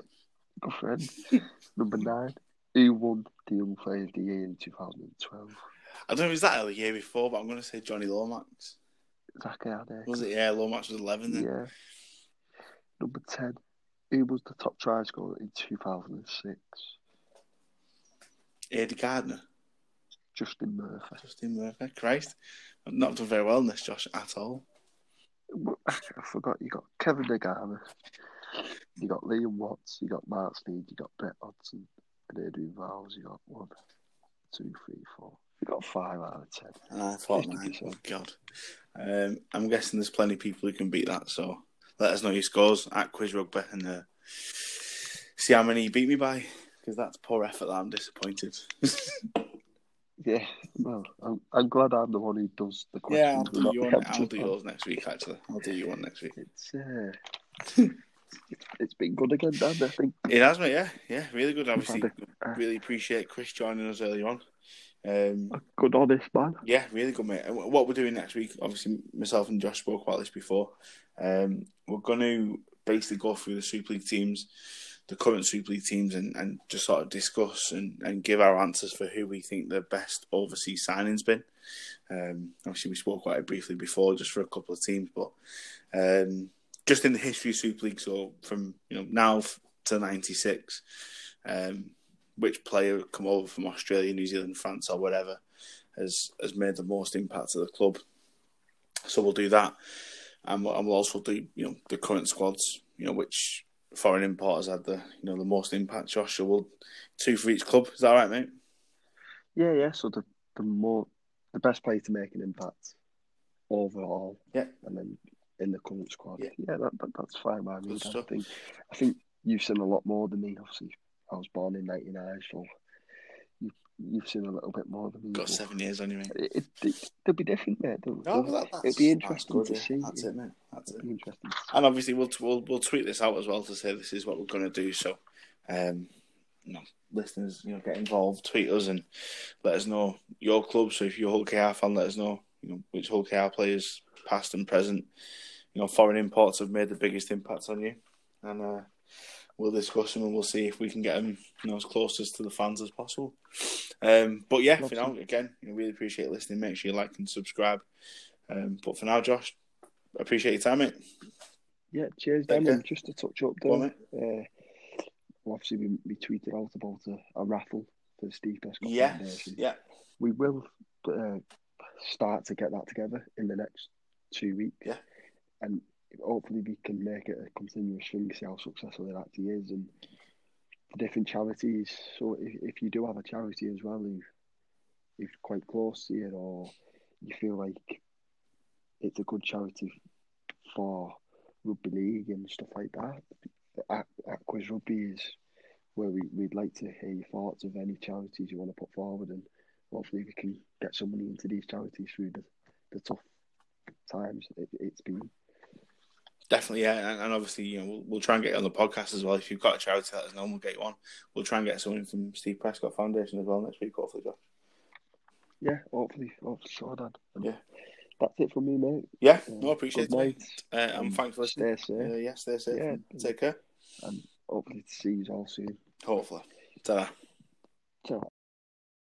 good friend. [LAUGHS] Number nine. Who won the Young Player of the Year in 2012? I don't know was that the year before, but I'm going to say Jonny Lomax. Hardaker. Was it? Yeah, Lomax was 11 then. Yeah. Number 10. Who was the top try scorer in 2006? Ade Gardner. Justin Murphy. Justin Murphy. Christ. I've not done very well in this, Josh, at all. I forgot you got Kevin Naiqama. You got Liam Watts. You got Marc Sneyd. You got Brett Hodgson. And Adrian Vowles. You got one, two, three, four. You got five out of ten. And I thought, nine. Oh, God. Um, I'm guessing there's plenty of people who can beat that, so let us know your scores at Quiz Rugby and uh, see how many you beat me by, because that's poor effort that I'm disappointed. [LAUGHS] Yeah, well, I'm, I'm glad I'm the one who does the questions. yeah, I'll do, you one, I'll do yours next week, actually. I'll do you one next week. It's uh, [LAUGHS] it's been good again, Dan. I think It has, mate, yeah. Yeah, really good. Obviously, a- really appreciate Chris joining us earlier on. Um, a good, honest man. Yeah, really good, mate. And what we're doing next week, obviously, myself and Josh spoke about this before. Um, we're going to basically go through the Super League teams, the current Super League teams, and, and just sort of discuss and, and give our answers for who we think the best overseas signing's been. Um, obviously, we spoke quite briefly before, just for a couple of teams, but um, just in the history of Super League, so from you know now to '96, um, which player come over from Australia, New Zealand, France, or whatever has has made the most impact to the club. So we'll do that, and we'll, and we'll also do you know the current squads, you know which foreign importers had the you know the most impact. Josh, so we'll two for each club. Is that right, mate? Yeah, yeah. So the the more the best player to make an impact overall, Yeah. and then in the current squad, Yeah. yeah, that, that that's fine by me. I think I think you've seen a lot more than me. Obviously, I was born in '99, so you've seen a little bit more than me. Got but seven years on you, mate. It, it, it, will be different, mate. They'll, No, they'll- that, that's, it'll be that's interesting good, to yeah. see. That's it, mate. That's it. It'll be interesting. And obviously, we'll we'll we'll tweet this out as well to say this is what we're going to do. So, um, you know, listeners, you know, get involved, tweet us, and let us know your club. So, if you're a Hull KR fan, let us know, you know, which Hull KR players, past and present, you know, foreign imports have made the biggest impact on you, and uh, we'll discuss them and we'll see if we can get them, you know, as close as to the fans as possible. Um, but yeah, for now, again, you know, really appreciate listening. Make sure you like and subscribe. Um, but for now, Josh, appreciate your time, mate. Yeah, cheers, Dan. just to touch up, Go on, uh, well, obviously we, we tweeted out about a, a raffle for the Steve Prescott Yes, yeah. We will uh, start to get that together in the next two weeks. Yeah. And hopefully we can make it a continuous thing, see how successful it actually is, and different charities. So if, if you do have a charity as well, who who's quite close to you, or you feel like it's a good charity for rugby league and stuff like that, at, at Quiz Rugby is where we, we'd like to hear your thoughts of any charities you want to put forward, and hopefully we can get some money into these charities through the, the tough times it, it's been. Definitely, yeah, and, obviously, you know, we'll, we'll try and get you on the podcast as well. If you've got a charity, let us know. and We'll get you on. We'll try and get someone from Steve Prescott Foundation as well next week, hopefully, Josh. Yeah, hopefully, hopefully, so, Dad. Yeah. That's it from me, mate. Yeah, Uh, no, appreciate it. mate. Uh, and Um, thanks for listening. Stay safe, Uh, yeah, stay safe. Yeah. Take care. and hopefully to see you all soon. Hopefully. ta